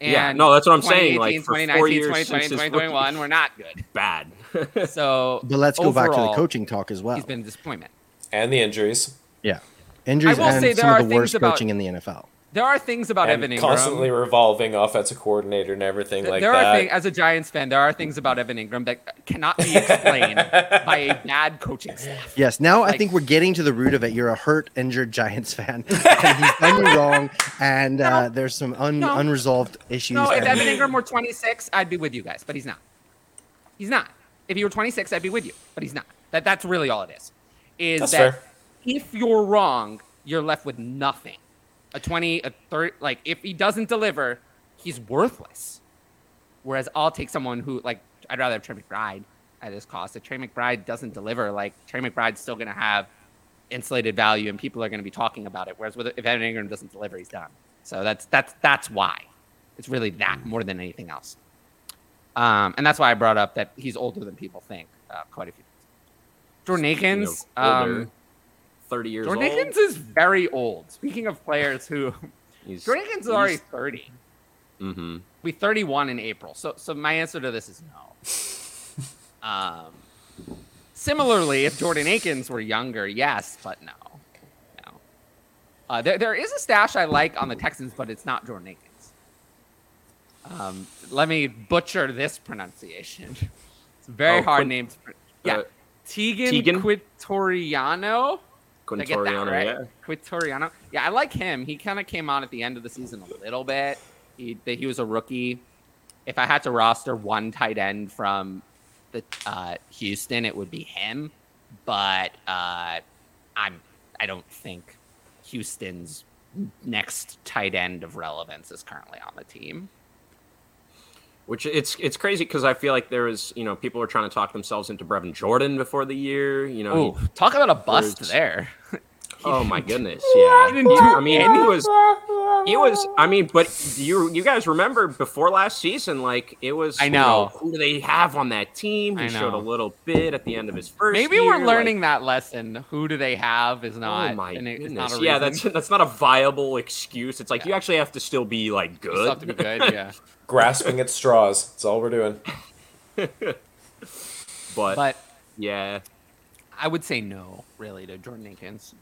Yeah, no, that's what I'm saying, like, 2018, for four years 2020, since his 2021, we're not good. bad. So, But let's go back to the coaching talk as well. He's been a disappointment. and the injuries. Yeah. Injuries I will and say there some are of the worst about- coaching in the NFL. There are things about and Evan Engram. constantly revolving offensive coordinator and everything Th- like there that. are things, as a Giants fan, there are things about Evan Engram that cannot be explained by a bad coaching staff. Yes, now I think we're getting to the root of it. You're a hurt, injured Giants fan. and he's done you wrong, and uh, there's some un- No. unresolved issues. No, if Evan Engram were 26, I'd be with you guys, but he's not. He's not. If he were 26, I'd be with you, but he's not. That that's really all it is. Is That's that fair. if you're wrong, you're left with nothing. A 20, a 30, like if he doesn't deliver, he's worthless. Whereas I'll take someone who like I'd rather have Trey McBride at his cost. If Trey McBride doesn't deliver, like Trey McBride's still gonna have insulated value and people are gonna be talking about it. Whereas with if Evan Engram doesn't deliver, he's done. So that's that's that's why. It's really that more than anything else. Um, and that's why I brought up that he's older than people think. Uh, quite a few. Jordan Akins. Know, older, um, Thirty years Jordan old. Akins is very old. Speaking of players who, He's, Jordan Akins is already 30. hmm Be 31 in April. So, so my answer to this is no. um, similarly, if Jordan Akins were younger, yes, but no, no. Uh, there, there is a stash I like on the Texans, but it's not Jordan Akins. Um, let me butcher this pronunciation. It's a very Oh, hard Quin- name. To, pr- yeah, uh, Teagan, Teagan? Quitoriano. Did I that Quintoriano, right? yeah. Quitoriano. Yeah, I like him. He kind of came on at the end of the season a little bit. He he was a rookie. If I had to roster one tight end from the uh, Houston, it would be him. But uh, I'm I don't think Houston's next tight end of relevance is currently on the team. Which it's it's crazy because I feel like there was you know people are trying to talk themselves into Brevin Jordan before the year. You know, Oh, he- talk about a bust there. oh my goodness, yeah. He I mean, he was he was. I mean, but you you guys remember before last season, like it was. I you know. who do they have on that team? He showed a little bit at the end of his first. Maybe year, we're like- learning that lesson. Who do they have is oh not. oh my and it's goodness! not a yeah, that's that's not a viable excuse. It's like you actually have to still be like You still have good. to be good. Yeah. Grasping at straws. That's all we're doing. but, but yeah, I would say no, really, to Jordan Akins.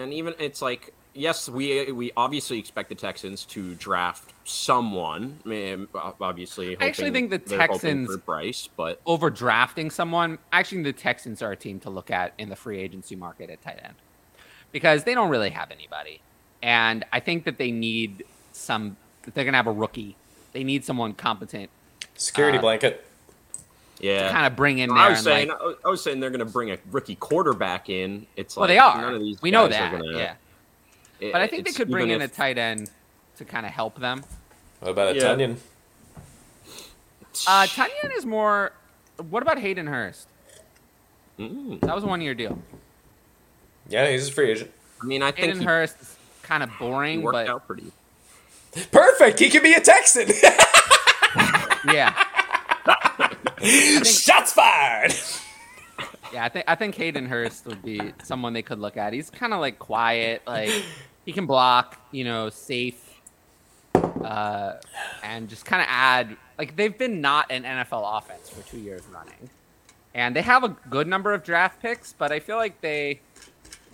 And even it's like yes, we we obviously expect the Texans to draft someone. I mean, obviously, I actually think the they're Texans- for Bryce, but Over drafting someone, actually, the Texans are a team to look at in the free agency market at tight end because they don't really have anybody, and I think that they need some. They're gonna have a rookie, they need someone competent Security Uh, blanket. Yeah. to kind of bring in there. I was saying, like, I was saying they're going to bring a rookie quarterback in. It's well, like they are. None of these we know guys are that. gonna- yeah, it- but I think they could bring even in a tight end to kind of help them. What about a Yeah. Tonyan? Uh, Tonyan is more. What about Hayden Hurst? Mm. That was a one year deal. Yeah, he's a free agent. I mean, I think Hayden he, Hurst is kind of boring, worked but out pretty. Perfect. He could be a Texan. Yeah. Shots fired. Yeah, I think I think Hayden Hurst would be someone they could look at. He's kind of like quiet, like he can block, you know, safe, uh, and just kind of add. Like they've been not an NFL offense for two years running, and they have a good number of draft picks, but I feel like they,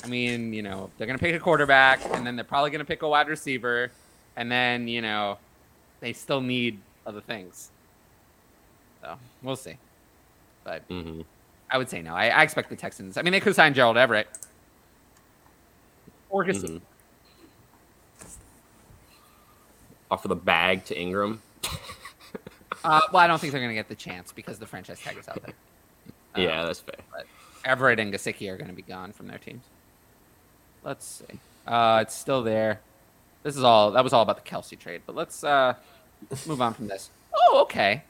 I mean, you know, they're gonna pick a quarterback, and then they're probably gonna pick a wide receiver, and then you know, they still need other things. So we'll see, but. hmm I would say no. I, I expect the Texans. I mean, they could sign Gerald Everett. Or Mhm. Offer the bag to Engram. uh, well, I don't think they're going to get the chance because the franchise tag is out there. Uh, yeah, that's fair. but Everett and Gesicki are going to be gone from their teams. Let's see. Uh, it's still there. This is all. That was all about the Kelce trade. But let's uh, move on from this. Oh, okay.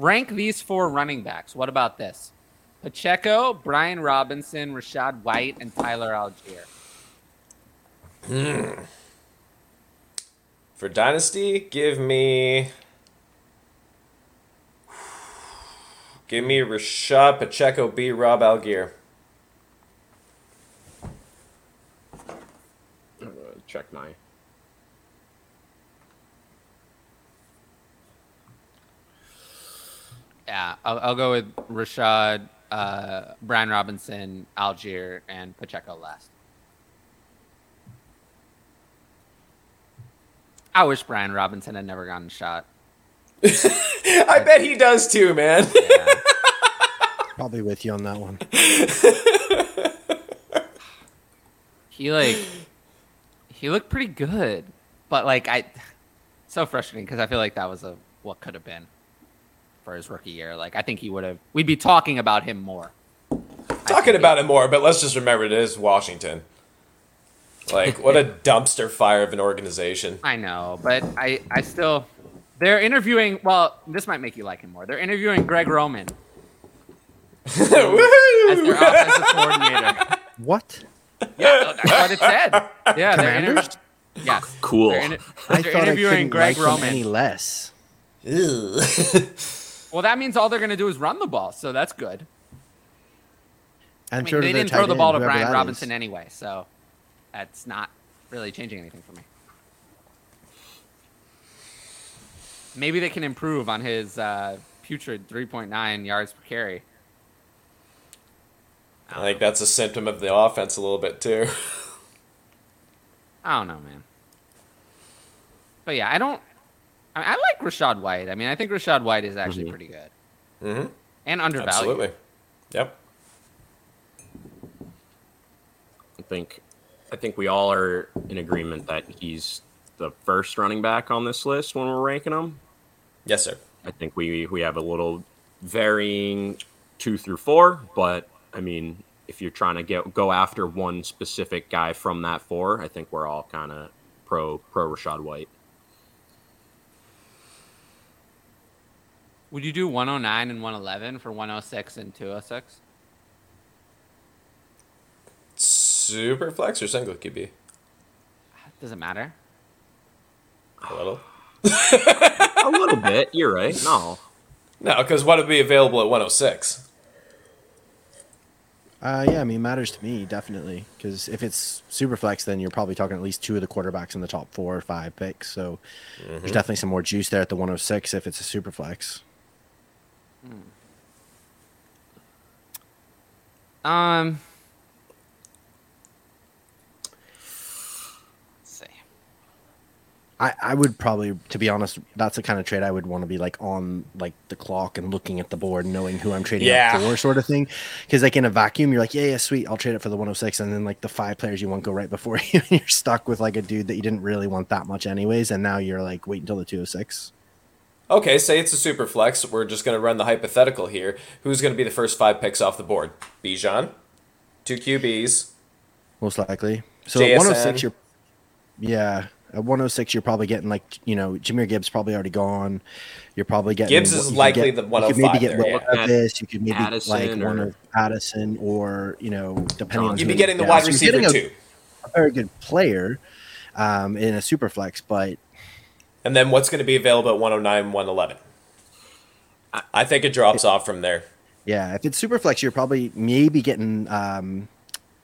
Rank these four running backs. What about this? Pacheco, Brian Robinson, Rachaad White, and Tyler Allgeier. For Dynasty, give me. Give me Rachaad Pacheco, B. Rob Allgeier. Uh, check my. Yeah, I'll, I'll go with Rachaad, uh, Brian Robinson, Allgeier, and Pacheco last. I wish Brian Robinson had never gotten shot. I bet he does too, man. Yeah. Probably with you on that one. he like he looked pretty good, but like I, so frustrating because I feel like that was a what could have been for his rookie year. Like I think he would have. We'd be talking about him more. Talking about it more, but let's just remember it is Washington. Like, what a dumpster fire of an organization. I know, but I, I still, they're interviewing. Well, this might make you like him more. They're interviewing Greg Roman as their offensive coordinator. What? Yeah, that's what it said. Yeah, they're Commanders? interviewing. Yes, Cool. They're, inter- I they're thought I interviewing couldn't Greg like him Roman. any less. Ew. Well, that means all they're going to do is run the ball, so that's good. I'm I mean, they didn't throw the end, ball to Brian Robinson is. anyway, so that's not really changing anything for me. Maybe they can improve on his uh, putrid 3.9 yards per carry. I think that's a symptom of the offense a little bit too. I don't know, man. But yeah, I don't. I, I like Rachaad White. I mean, I think Rachaad White is actually Mhm. pretty good Mm-hmm. and undervalued. Absolutely. Yep. I think I think we all are in agreement that he's the first running back on this list when we're ranking them. Yes, sir. I think we we have a little varying two through four, but I mean, if you're trying to get go after one specific guy from that four, I think we're all kind of pro pro Rachaad White. Would you do 109 and 111 for 106 and 206? Super flex or single QB? Does it matter? A little. a little bit, you're right. No, No, because what would be available at 106? Uh, yeah, I mean, it matters to me definitely because if it's super flex, then you're probably talking at least two of the quarterbacks in the top four or five picks. So there's definitely some more juice there at the 106 if it's a super flex. Um. Let's see. I, I would probably, to be honest, that's the kind of trade I would want to be like on like the clock and looking at the board, knowing who I'm trading Yeah. up for, sort of thing. Because like in a vacuum, you're like, yeah, yeah, sweet, I'll trade it for the 106, and then like the five players you want go right before you, and you're stuck with like a dude that you didn't really want that much anyways, and now you're like, wait until the 206. Okay, say it's a super flex. We're just going to run the hypothetical here. Who's going to be the first five picks off the board? Bijan, two QBs. most likely. So JSN. at 106, you're yeah. At 106, you're probably getting like you know Jahmyr Gibbs probably already gone. You're probably getting Gibbs is likely get- the You could 105 maybe get there, yeah. Levis. You could maybe Addison like one of Addison or you know depending on You'd be getting the yeah, wide so you're receiver getting a, too. a very good player um, in a super flex, but And then what's going to be available at 109, 111? I think it drops off from there. Yeah, if it's super flex, you're probably maybe getting um,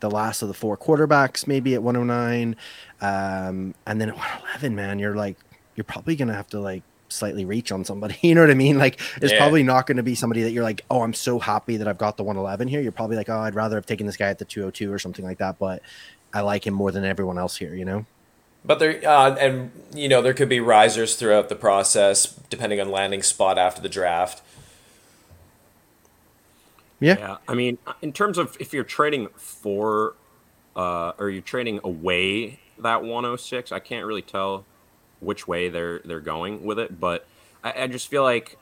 the last of the four quarterbacks, maybe at 109, um, and then at 111, man, you're like you're probably gonna have to like slightly reach on somebody. You know what I mean? Like, it's Yeah. probably not going to be somebody that you're like, oh, I'm so happy that I've got the 111 here. You're probably like, oh, I'd rather have taken this guy at the 202 or something like that, but I like him more than everyone else here. You know? But there, uh, and you know, there could be risers throughout the process, depending on landing spot after the draft. Yeah. Yeah, I mean, in terms of if you're trading for, uh, or you're trading away that 106, I can't really tell which way they're they're going with it, but I, I just feel like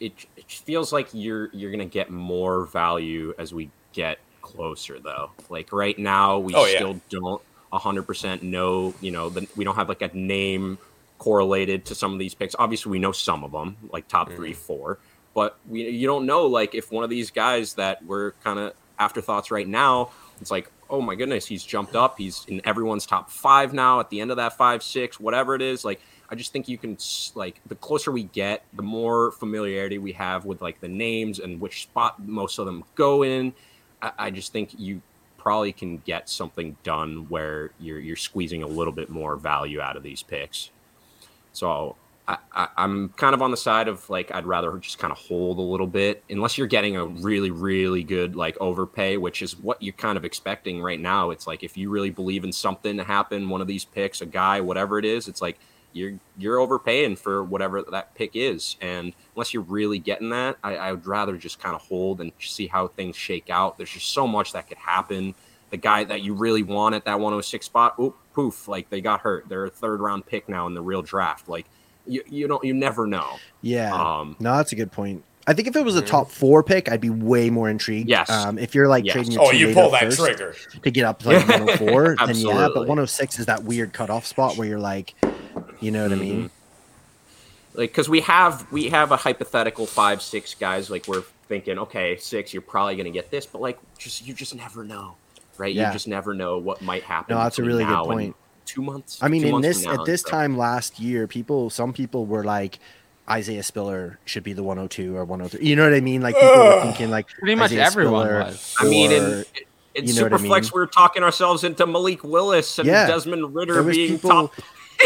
it, it feels like you're you're gonna get more value as we get closer, though. Like right now, we Oh, yeah. still don't 100% know. You know, the, we don't have like a name correlated to some of these picks. Obviously, we know some of them, like top three, mm-hmm. four but we, you don't know like if one of these guys that we're kind of afterthoughts right now it's like oh my goodness he's jumped up he's in everyone's top five now at the end of that five six whatever it is like i just think you can like the closer we get the more familiarity we have with like the names and which spot most of them go in i, I just think you probably can get something done where you're you're squeezing a little bit more value out of these picks so I, I, I'm kind of on the side of like I'd rather just kind of hold a little bit, unless you're getting a really, really good like overpay, which is what you're kind of expecting right now. It's like if you really believe in something to happen, one of these picks, a guy, whatever it is, it's like you're you're overpaying for whatever that pick is, and unless you're really getting that, I, I would rather just kind of hold and see how things shake out. There's just so much that could happen. The guy that you really want at that 106 spot, oop, poof, like they got hurt. They're a third round pick now in the real draft. Like you, you don't you never know. Yeah. Um, no, that's a good point. I think if it was a top four pick, I'd be way more intrigued. Yes. Um, if you're like Yes. trading your Oh, two you later pull that first trigger. to get up to like 104, then yeah. But 106 is that weird cutoff spot where you're like, you know what I mean? Mm-hmm. like because we have we have a hypothetical five six guys like we're thinking okay six you're probably going to get this but like just you just never know right Yeah. you just never know what might happen No, that's a really good point. two months I mean, in months this now, at this so- time last year, people, some people were like, Isaiah Spiller should be the 102 or 103. You know what I mean? Like people were thinking like Pretty much Isaiah everyone Spiller was. i mean in, in you know what I superflex mean? we were talking ourselves into malik willis and Yeah. desmond ridder being people top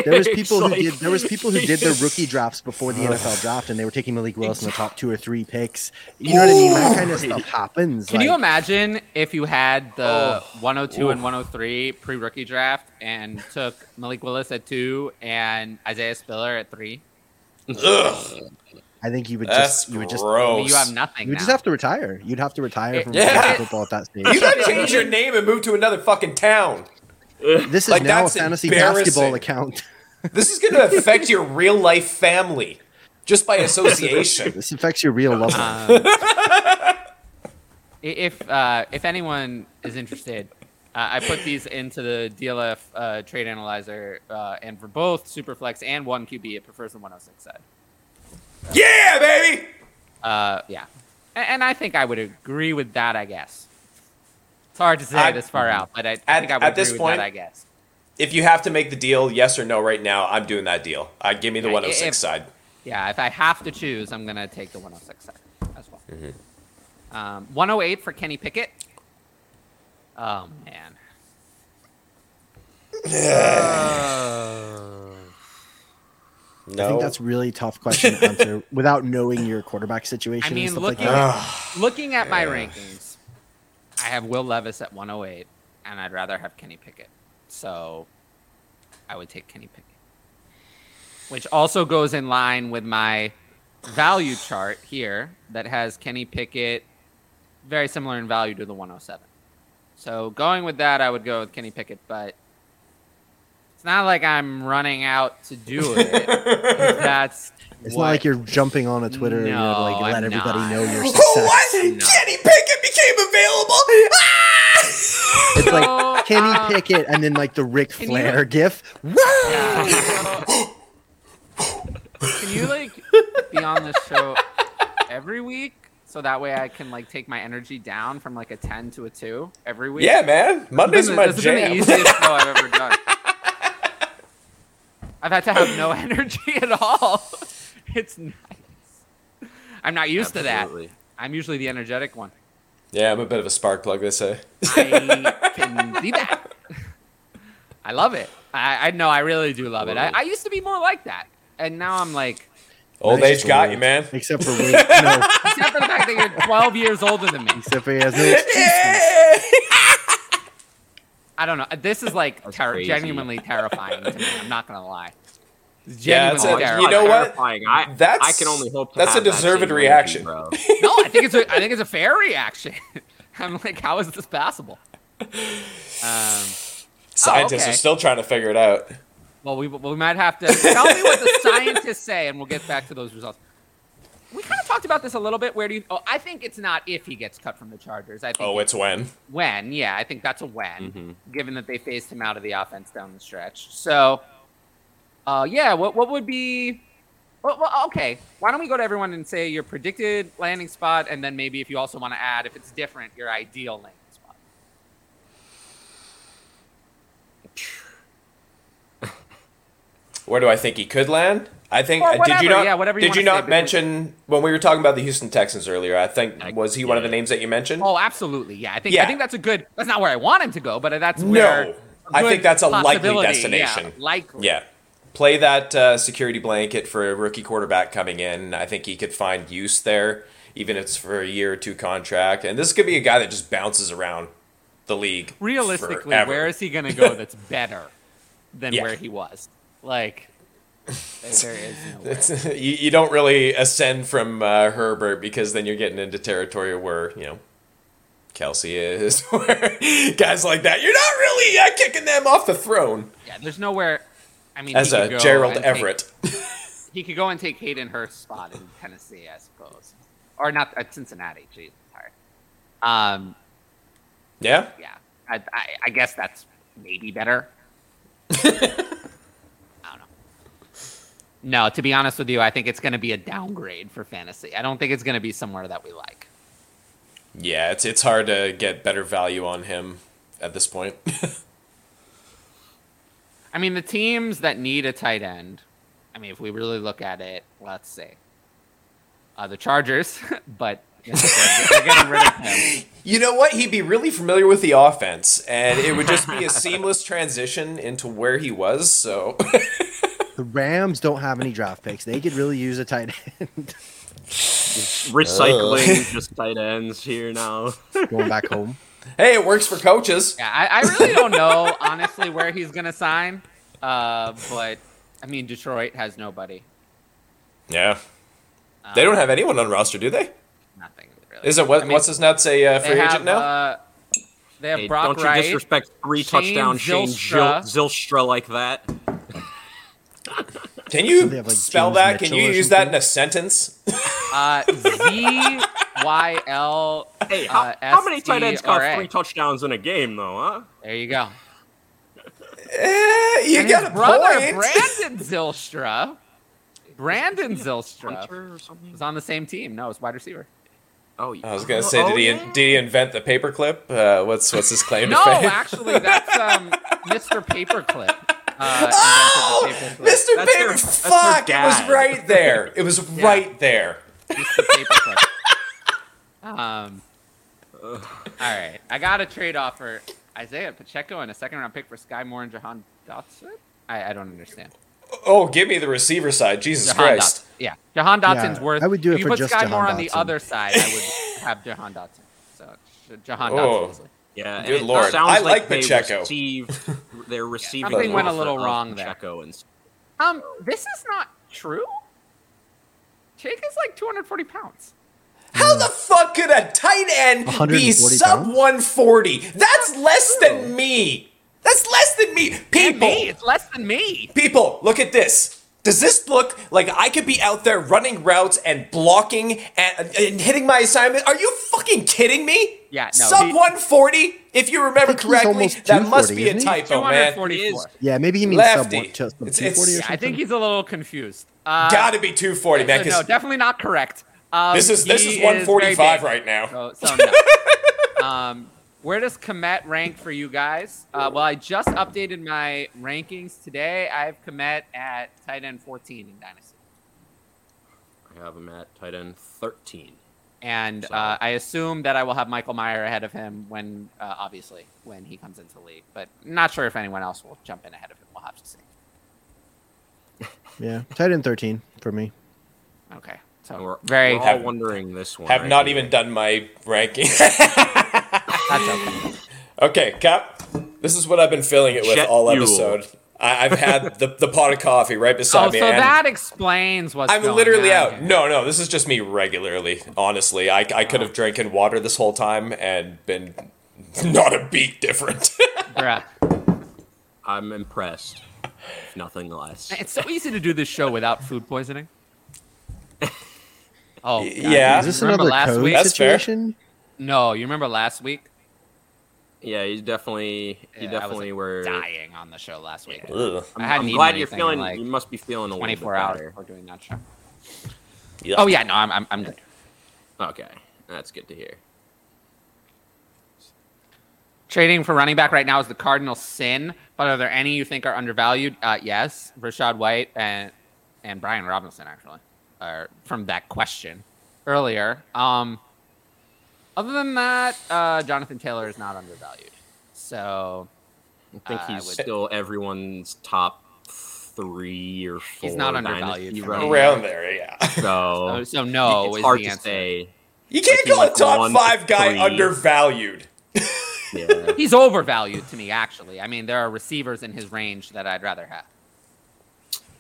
there was people who like- did there was people who did their rookie drafts before the NFL draft and they were taking Malik Willis in the top two or three picks. You know what I mean? That kind of stuff happens. Can you imagine if you had the Oh. 102 and 103 pre rookie draft and took Malik Willis at two and Isaiah Spiller at three? Ugh, I think you would that's just you would just I gross. you have nothing. you would now. just have to retire. You'd have to retire from Yeah. football at that stage. You gotta change your name and move to another fucking town. This is Like, now a fantasy basketball account. This is gonna affect your real life family just by association. This affects your real love. life. Um, if uh, if anyone is interested, uh, I put these into the DLF uh, trade analyzer, uh, and for both Superflex and one QB, it prefers the 106 side. yeah, baby. Uh, yeah, and, and I think I would agree with that. I guess it's hard to say I- this far out, but I, I At- think I would at agree this with point, that. I guess. If you have to make the deal, yes or no, right now, I'm doing that deal. Uh, give me the Yeah, 106 if- side. Yeah, if I have to choose, I'm gonna take the 106 side as well. Mm-hmm. Um, 108 for Kenny Pickett. Oh man. I think that's a really tough question to answer without knowing your quarterback situation I mean, and stuff looking like that. looking at my rankings, I have Will Levis at 108, and I'd rather have Kenny Pickett. So I would take Kenny Pickett. Which also goes in line with my value chart here that has Kenny Pickett very similar in value to the 107. So going with that, I would go with Kenny Pickett, but it's not like I'm running out to do it. That's It's what- not like you're jumping on a Twitter and you're like let I'm everybody not. know your Who success. was it? No. Kenny Pickett became available. Ah! It's So, like Kenny uh, Pickett and then like the Ric Flair you- gif. Yeah, Can you like be on this show every week so that way I can like take my energy down from like a ten to a two every week? Yeah, man. Mondays This are has my been the- jam. This has been the easiest show I've ever done. I've had to have no energy at all. It's nice. I'm not used to that. I'm usually the energetic one. Yeah, I'm a bit of a spark plug. They say. I can see that. I love it. I, I know. I really do love it. I, I used to be more like that, and now I'm like, Old age got old. you, man. Except for weight. no, except for the fact that you're 12 years older than me. except for he has no excuses. I don't know. This is like ter- genuinely terrifying to me. I'm not gonna lie. It's Yeah, it's genuinely a- you know what? I, That's- I can only hope that's a have that deserved same reaction. bro. No, I think it's a, I think it's a fair reaction. I'm like, how is this possible? Um, Scientists okay. are still trying to figure it out. well, we we might have to tell me what the scientists say, and we'll get back to those results. We kind of talked about this a little bit. Where do you? Oh, I think it's not if he gets cut from the Chargers. I think Oh, it's when. when. Yeah, I think that's a when, Mhm. given that they phased him out of the offense down the stretch. So, uh, yeah, what what would be? Well, well, okay. Why don't we go to everyone and say your predicted landing spot, and then maybe if you also want to add, if it's different, your ideal landing spot. Where do I think he could land? I think. Or uh, did you not? yeah, whatever you did you say, not mention when we were talking about the Houston Texans earlier? I think I- was he one of the names that you mentioned? Oh, absolutely. Yeah, I think Yeah. I think that's a good. That's not where I want him to go, but that's where. No, I think that's a likely destination. Yeah, likely. Yeah. Play that uh, security blanket for a rookie quarterback coming in. I think he could find use there, even if it's for a year or two contract. And this could be a guy that just bounces around the league. Realistically, forever. where is he going to go that's better than Yeah. where he was? Like, there there is no. It's, you, you don't really ascend from uh, Herbert because then you're getting into territory where, you know, Kelce is, where guys like that, you're not really uh, kicking them off the throne Yeah, there's nowhere. I mean, as a Gerald and take- Everett. he could go and take Hayden Hurst's spot in Tennessee, I suppose, or not at Cincinnati. Jeez, sorry. Um, yeah? yeah, I, I, I guess that's maybe better. I don't know. No, to be honest with you, I think it's going to be a downgrade for fantasy. I don't think it's going to be somewhere that we like. Yeah, it's, it's hard to get better value on him at this point. I mean, the teams that need a tight end. I mean, if we really look at it, let's see. Uh, the Chargers, but they're, they're getting rid of him. You know what? He'd be really familiar with the offense, and it would just be a seamless transition into where he was. So, The Rams don't have any draft picks. They could really use a tight end Recycling just tight ends here now. going back home. Hey, it works for coaches. Yeah, I, I really don't know honestly where he's gonna sign. Uh, but I mean, Detroit has nobody. Yeah, they don't have anyone on roster, do they? Nothing really. Is it what? I mean, what's his nuts? A uh, free have, agent now? Uh, they have Hey, Brock don't Wright. you disrespect three Shane touchdown Shane Zylstra. Zil- Zylstra like that. Can you They have, like, spell James that? Can you or use that in a sentence? Uh, Z Y L. Hey, how, uh, how many tight ends caught three touchdowns in a game, though, huh? There you go. Eh, you and got his a brother point. Brandon Zylstra. Brandon Zylstra Hunter or something? was on the same team. No, it's wide receiver. Oh, yeah. I was gonna oh, say, did oh, he yeah. did he invent the paperclip? Uh, what's what's his claim No, to fame? actually, that's um, Mr. Paperclip. Uh, Oh, invented the paperclip. Mr. That's Paper, their- fuck! It was right there. It was right there. Um. All right, I got a trade offer: Isaiah Pacheco and a second round pick for Skyy Moore and Jahan Dotson. I, I don't understand. Oh, give me the receiver side, Jesus Jahan Christ! Dotson. Yeah, Jahan Dotson's Yeah, worth. I would do if it you for put just Skyy Jahan Moore on the Dotson. other side, I would have Jahan Dotson. So Jahan Oh. Dotson. Yeah, Good it lord. Sounds I like they Pacheco. Received, they're receiving. something went a little of wrong there. Pacheco and Um, this is not true. Jake is like 240 pounds. How the fuck could a tight end be sub pounds? 140? That's less than me. That's less than me. People, me, it's less than me. people, look at this. Does this look like I could be out there running routes and blocking and, and hitting my assignment? Are you fucking kidding me? Yeah, no, Sub he- 140? If you remember correctly, that must be a typo, man. 244. Yeah, maybe he means sub Lefty. one, just sub It's- or it's- Yeah. I think he's a little confused. Uh, Gotta be 240, man. so 'cause no, definitely not correct. Um, this is this is 145 big. right now. So, so no. um, where does Kmet rank for you guys? Uh, well, I just updated my rankings today. I have Kmet at tight end 14 in Dynasty. I have him at tight end 13. And So- uh, I assume that I will have Michael Mayer ahead of him when, uh, obviously, when he comes into the league. But not sure if anyone else will jump in ahead of him. We'll have to see. Yeah, tight end 13 for me. Okay. So And we're, very. we're all Have- wondering this one. Have right not here. even done my ranking. That's okay. okay, Cap. This is what I've been filling it with Jet all episode. I, I've had the, the pot of coffee right beside Oh, me. so that explains what's I'm going literally out. here. No, no, this is just me regularly. Honestly, I, I could have drinking water this whole time and been not a beat different. Bruh. I'm impressed. If nothing less. It's so easy to do this show without food poisoning. Oh, God. Yeah. Is this Remember another last week? That's fair. situation? No, you remember last week? Yeah, you definitely, you Yeah, definitely I was, like, were. dying on the show last week. Ugh. I I'm, hadn't I'm glad you're feeling. like, you must be feeling a little bit 24 hours better. before doing that show. Yeah. Oh yeah, no, I'm I'm, I'm good. Okay, that's good to hear. Trading for running back right now is the cardinal sin. But are there any you think are undervalued? Uh, yes, Rachaad White and and Brian Robinson actually are from that question earlier. Um, other than that, uh, Jonathan Taylor is not undervalued. So I think he's would- still everyone's top three or four. He's not undervalued for me. running Around there, yeah. so, So so no it's is hard the to answer. say. You can't Like call a top five guy three. undervalued. Yeah. He's overvalued to me, actually. I mean, there are receivers in his range that I'd rather have.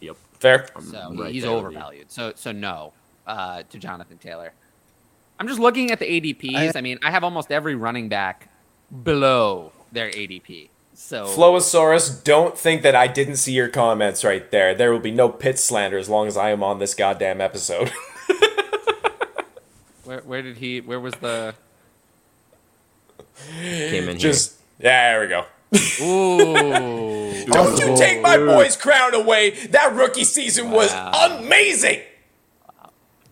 yep. Fair. So right he's there with you. overvalued. So so no uh, to Jonathan Taylor. I'm just looking at the ADPs. I, I- mean, I have almost every running back below their ADP. So Flowosaurus, don't think that I didn't see your comments right there. There will be no pit slander as long as I am on this goddamn episode. where where did he? Where was the? Came in Just yeah, there we go. Ooh. Don't you take my boy's crown away. That rookie season was amazing.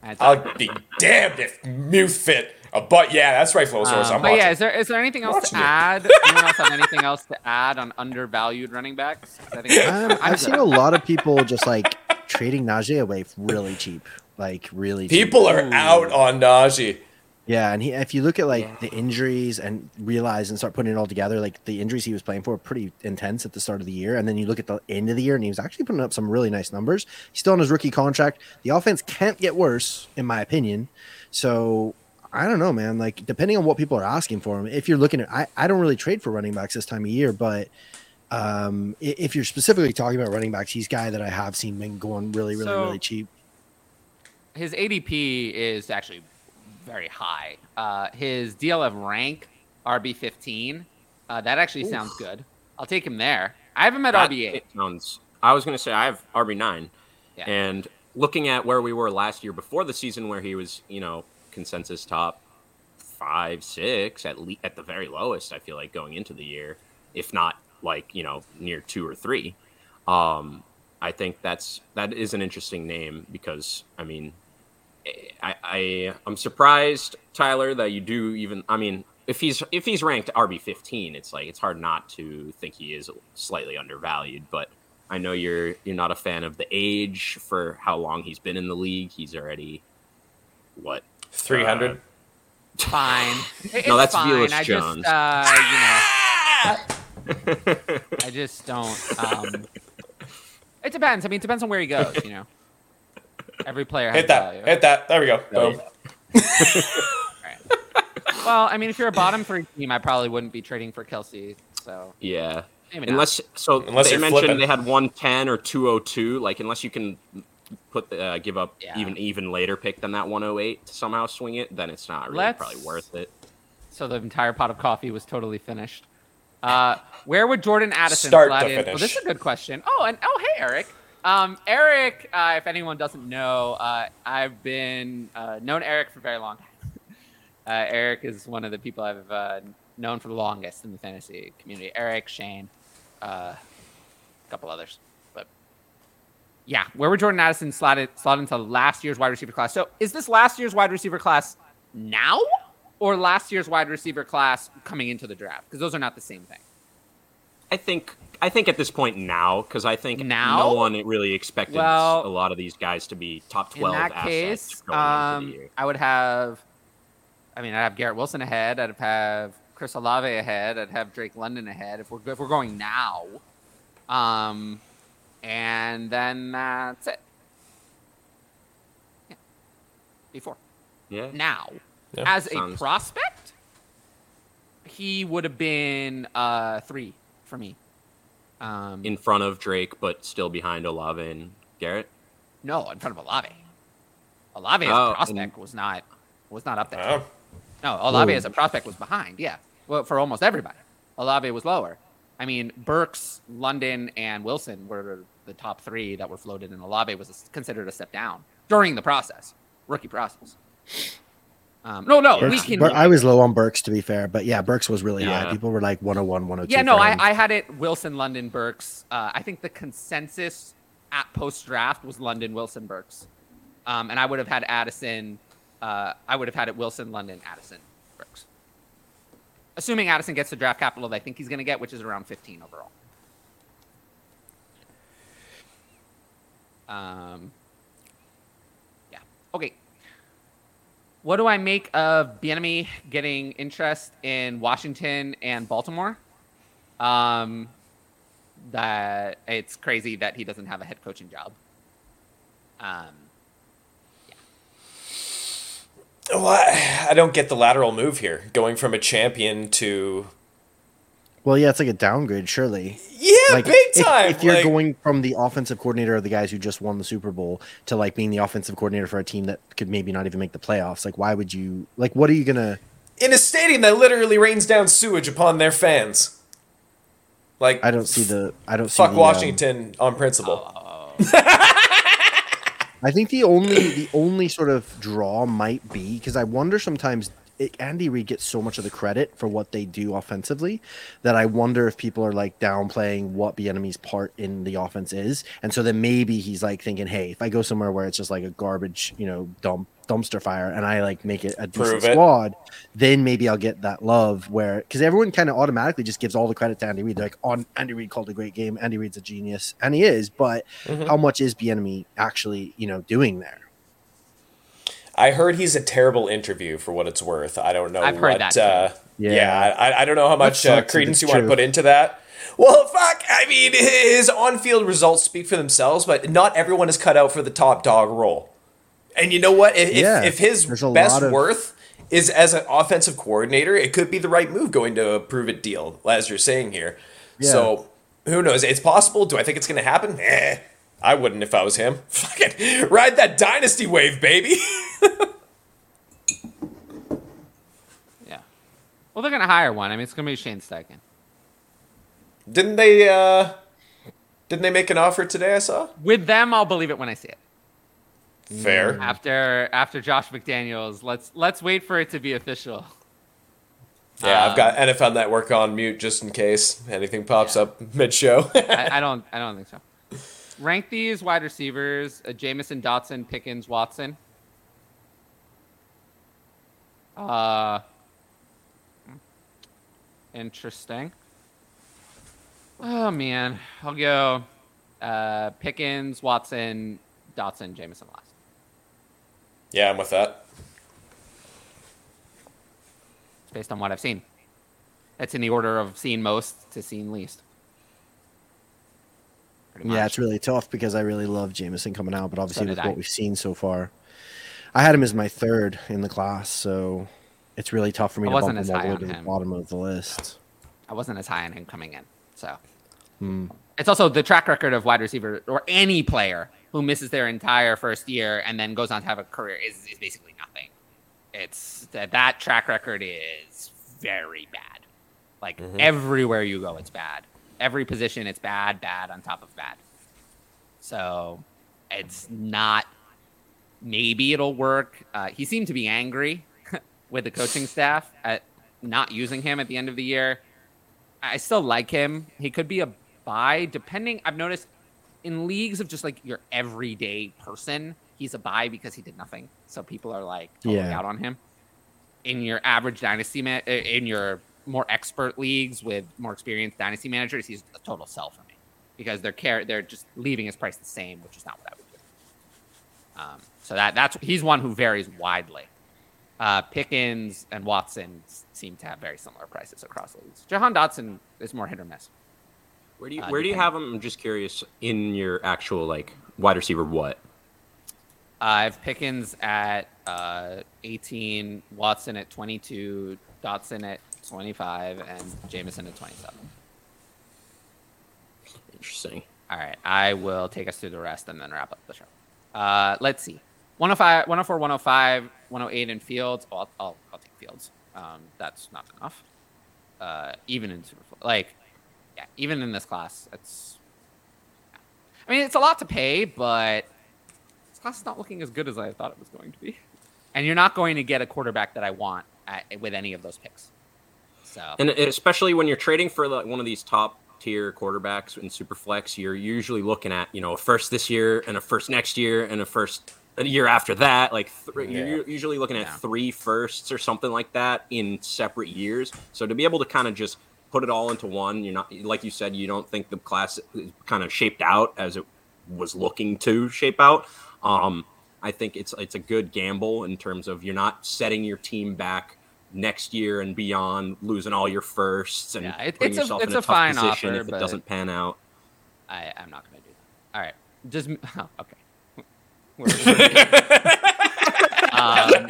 That's- I'll be damned if Muth fit. Uh, but yeah, that's right, Flowosaurus. Um, I'm but watching. yeah, is there is there anything else to Watching add? Anyone else have anything else to add on undervalued running backs? I think Um, I'm I've seen a lot of people just like trading Najee away really cheap, like really. cheap. People are Ooh. out on Najee. Yeah, and he, if you look at like Yeah. the injuries and realize and start putting it all together, like the injuries he was playing for were pretty intense at the start of the year, and then you look at the end of the year and he was actually putting up some really nice numbers. He's still on his rookie contract. The offense can't get worse, in my opinion. So I don't know, man. Like depending on what people are asking for him, if you're looking at, I, I don't really trade for running backs this time of year, but um, if you're specifically talking about running backs, he's a guy that I have seen been going really, really, So- really cheap. his ADP is actually very high. Uh, his DLF rank RB fifteen. Uh, that actually sounds good. I'll take him there. I have him at That- RB8. Sounds, I was going to say I have RB9. Yeah. and looking at where we were last year before the season, where he was, you know, consensus top five, six at le- at the very lowest. I feel like going into the year, if not like you know near two or three. Um, I think that's that is an interesting name because I mean, I, I I'm surprised Tyler that you do even. I mean, if he's if he's ranked RB fifteen, it's like it's hard not to think he is slightly undervalued. But I know you're you're not a fan of the age for how long he's been in the league. He's already what 300. Fine. It- No, that's fine. Velus I Jones. just, uh, you know! I just don't. Um, it depends. I mean, it depends on where he goes. You know, every player has Hit that. value. Hit that. There we go. Boom. Well, I mean, if you're a bottom three team, I probably wouldn't be trading for Kelce. So yeah. maybe not. Unless so, Unless they you're mentioned flipping. they had 110 or 202. Like unless you can put the, uh, give up Yeah. even even later pick than that 108 to somehow swing it, then it's not really Let's- probably worth it. so the entire pot of coffee was totally finished. Uh, where would Jordan Addison Start slot to in? Oh, finish. this is a good question. Oh, and oh, hey, Eric. Um, Eric, uh, if anyone doesn't know, uh, I've been uh, known Eric for a very long time. Uh, Eric is one of the people I've uh, known for the longest in the fantasy community. Eric, Shane, uh, a couple others, but yeah, where were Jordan Addison slot it, slot into last year's wide receiver class? So, is this last year's wide receiver class now? or last year's wide receiver class coming into the draft because those are not the same thing. I think I think at this point now, because I think Now? no one really expected Well, a lot of these guys to be top twelve. In twelve that case, um. I would have. I mean, I'd have Garrett Wilson ahead. I'd have Chris Olave ahead. I'd have Drake London ahead if we're if we're going now. Um, and then that's it. Yeah. Before Yeah, now, Yeah, as a prospect, he would have been uh three for me. Um, in front of Drake, but still behind Olave and Garrett. no, in front of Olave. Olave as Oh, a prospect and- was not was not up there. Oh. No, Olave Ooh. as a prospect was behind. Yeah, well, for almost everybody, Olave was lower. I mean, Burks, London, and Wilson were the top three that were floated, and Olave was considered a step down during the process, rookie process. Um, no, no, we can. Bur- I was low on Burks to be fair, but yeah, Burks was really high. People were like 101, 102. yeah, no, I. I had it Wilson, London, Burks. Uh, I think the consensus at post draft was London, Wilson, Burks, um, and I would have had Addison. Uh, I would have had it Wilson, London, Addison, Burks. Assuming Addison gets the draft capital that I think he's going to get, which is around 15 overall. Um, yeah. Okay. What do I make of Bieniemy getting interest in Washington and Baltimore? Um, that it's crazy that he doesn't have a head coaching job. Um, Well, I I don't get the lateral move here, going from a champion to Well, yeah, it's like a downgrade, surely. yeah, like big if- time. If, you're like- going from the offensive coordinator of the guys who just won the Super Bowl to like being the offensive coordinator for a team that could maybe not even make the playoffs, like why would you? Like, what are you gonna? in a stadium that literally rains down sewage upon their fans, like I don't see the. I don't see. fuck the, um, Washington on principle. I think the only the only sort of draw might be because I wonder sometimes it, Andy Reid gets so much of the credit for what they do offensively that I wonder if people are like downplaying what the enemy's part in the offense is, and so then maybe he's like thinking, hey, if I go somewhere where it's just like a garbage, you know, dump dumpster fire, and I like make it a decent it. squad, then maybe I'll get that love where because everyone kind of automatically just gives all the credit to Andy Reid. They're like, on Andy Reid called a great game. Andy Reid's a genius, and he is. But Mhm. how much is the enemy actually, you know, doing there? I heard he's a terrible interview for what it's worth. I don't know I've heard that uh, yeah, Yeah. I, I don't know how much uh, credence you want to put into that. Well, fuck. I mean, his on-field results speak for themselves, but not everyone is cut out for the top dog role. And you know what? If, Yeah, if, if his best of- worth is as an offensive coordinator, it could be the right move going to a prove-it deal, as you're saying here. Yeah. So who knows? It's possible. Do I think it's going to happen? Eh, I wouldn't if I was him. Fucking ride that dynasty wave, baby. yeah. Well, they're gonna hire one. I mean, it's gonna be Shane Steichen. Didn't they? uh Didn't they make an offer today? I saw. With them, I'll believe it when I see it. Fair. After after Josh McDaniels, let's let's wait for it to be official. Yeah, I've Um, got NFL Network on mute just in case anything pops Yeah. up mid-show. I, I don't I don't think so. Rank these wide receivers: uh, Jameson, Dotson, Pickens, Watson. Uh, interesting. Oh man, I'll go uh, Pickens, Watson, Dotson, Jameson last. yeah, I'm with that. It's based on what I've seen. That's in the order of seen most to seen least. Yeah, it's really tough because I really love Jameson coming out, but obviously So with I. what we've seen so far, I had him as my third in the class, so it's really tough for me I to wasn't bump him all the high way on to the him. bottom of the list. I wasn't as high on him coming in. So Hmm. it's also the track record of wide receiver or any player who misses their entire first year and then goes on to have a career is, is basically nothing. It's that that track record is very bad. Like everywhere you go, it's bad. Every position, it's bad, bad on top of bad. So it's not. Maybe it'll work. Uh, he seemed to be angry with the coaching staff at not using him at the end of the year. I still like him. He could be a buy, depending. I've noticed in leagues of just like your everyday person, he's a buy because he did nothing. So people are like totally Yeah. out on him. in your average dynasty man, in your more expert leagues with more experienced dynasty managers, he's a total sell for me because they're care they're just leaving his price the same, which is not what I would do. Um, so that that's he's one who varies widely. Uh, Pickens and Watson seem to have very similar prices across leagues. Jahan Dotson is more hit or miss. Where do you Uh, where do you have him? I'm just curious. In your actual like wide receiver, what? Uh, I have Pickens at uh, 18, Watson at 22, Dotson at 25, and Jameson at 27. Interesting. All right, I will take us through the rest and then wrap up the show. Uh, let's see. 105, 104, 105, 108 in Fields. Oh, I'll, I'll, I'll take Fields. Um, that's not enough. Uh, even in super, like, yeah, even in this class, it's. I mean, it's a lot to pay, but this class is not looking as good as I thought it was going to be. And you're not going to get a quarterback that I want at, with any of those picks. So And especially when you're trading for like one of these top tier quarterbacks in Superflex, you're usually looking at you know a first this year and a first next year and a first a year after that. Like th- Yeah. you're usually looking at Yeah. three firsts or something like that in separate years. So to be able to kind of just put it all into one, you're not like you said, you don't think the class is kind of shaped out as it was looking to shape out. Um, I think it's it's a good gamble in terms of you're not setting your team back next year and beyond, losing all your firsts and Yeah, it- putting it's a- yourself it's in a, a tough fine position offer, if it doesn't pan out. I, I'm not going to do that. All right. Just oh, okay. Um,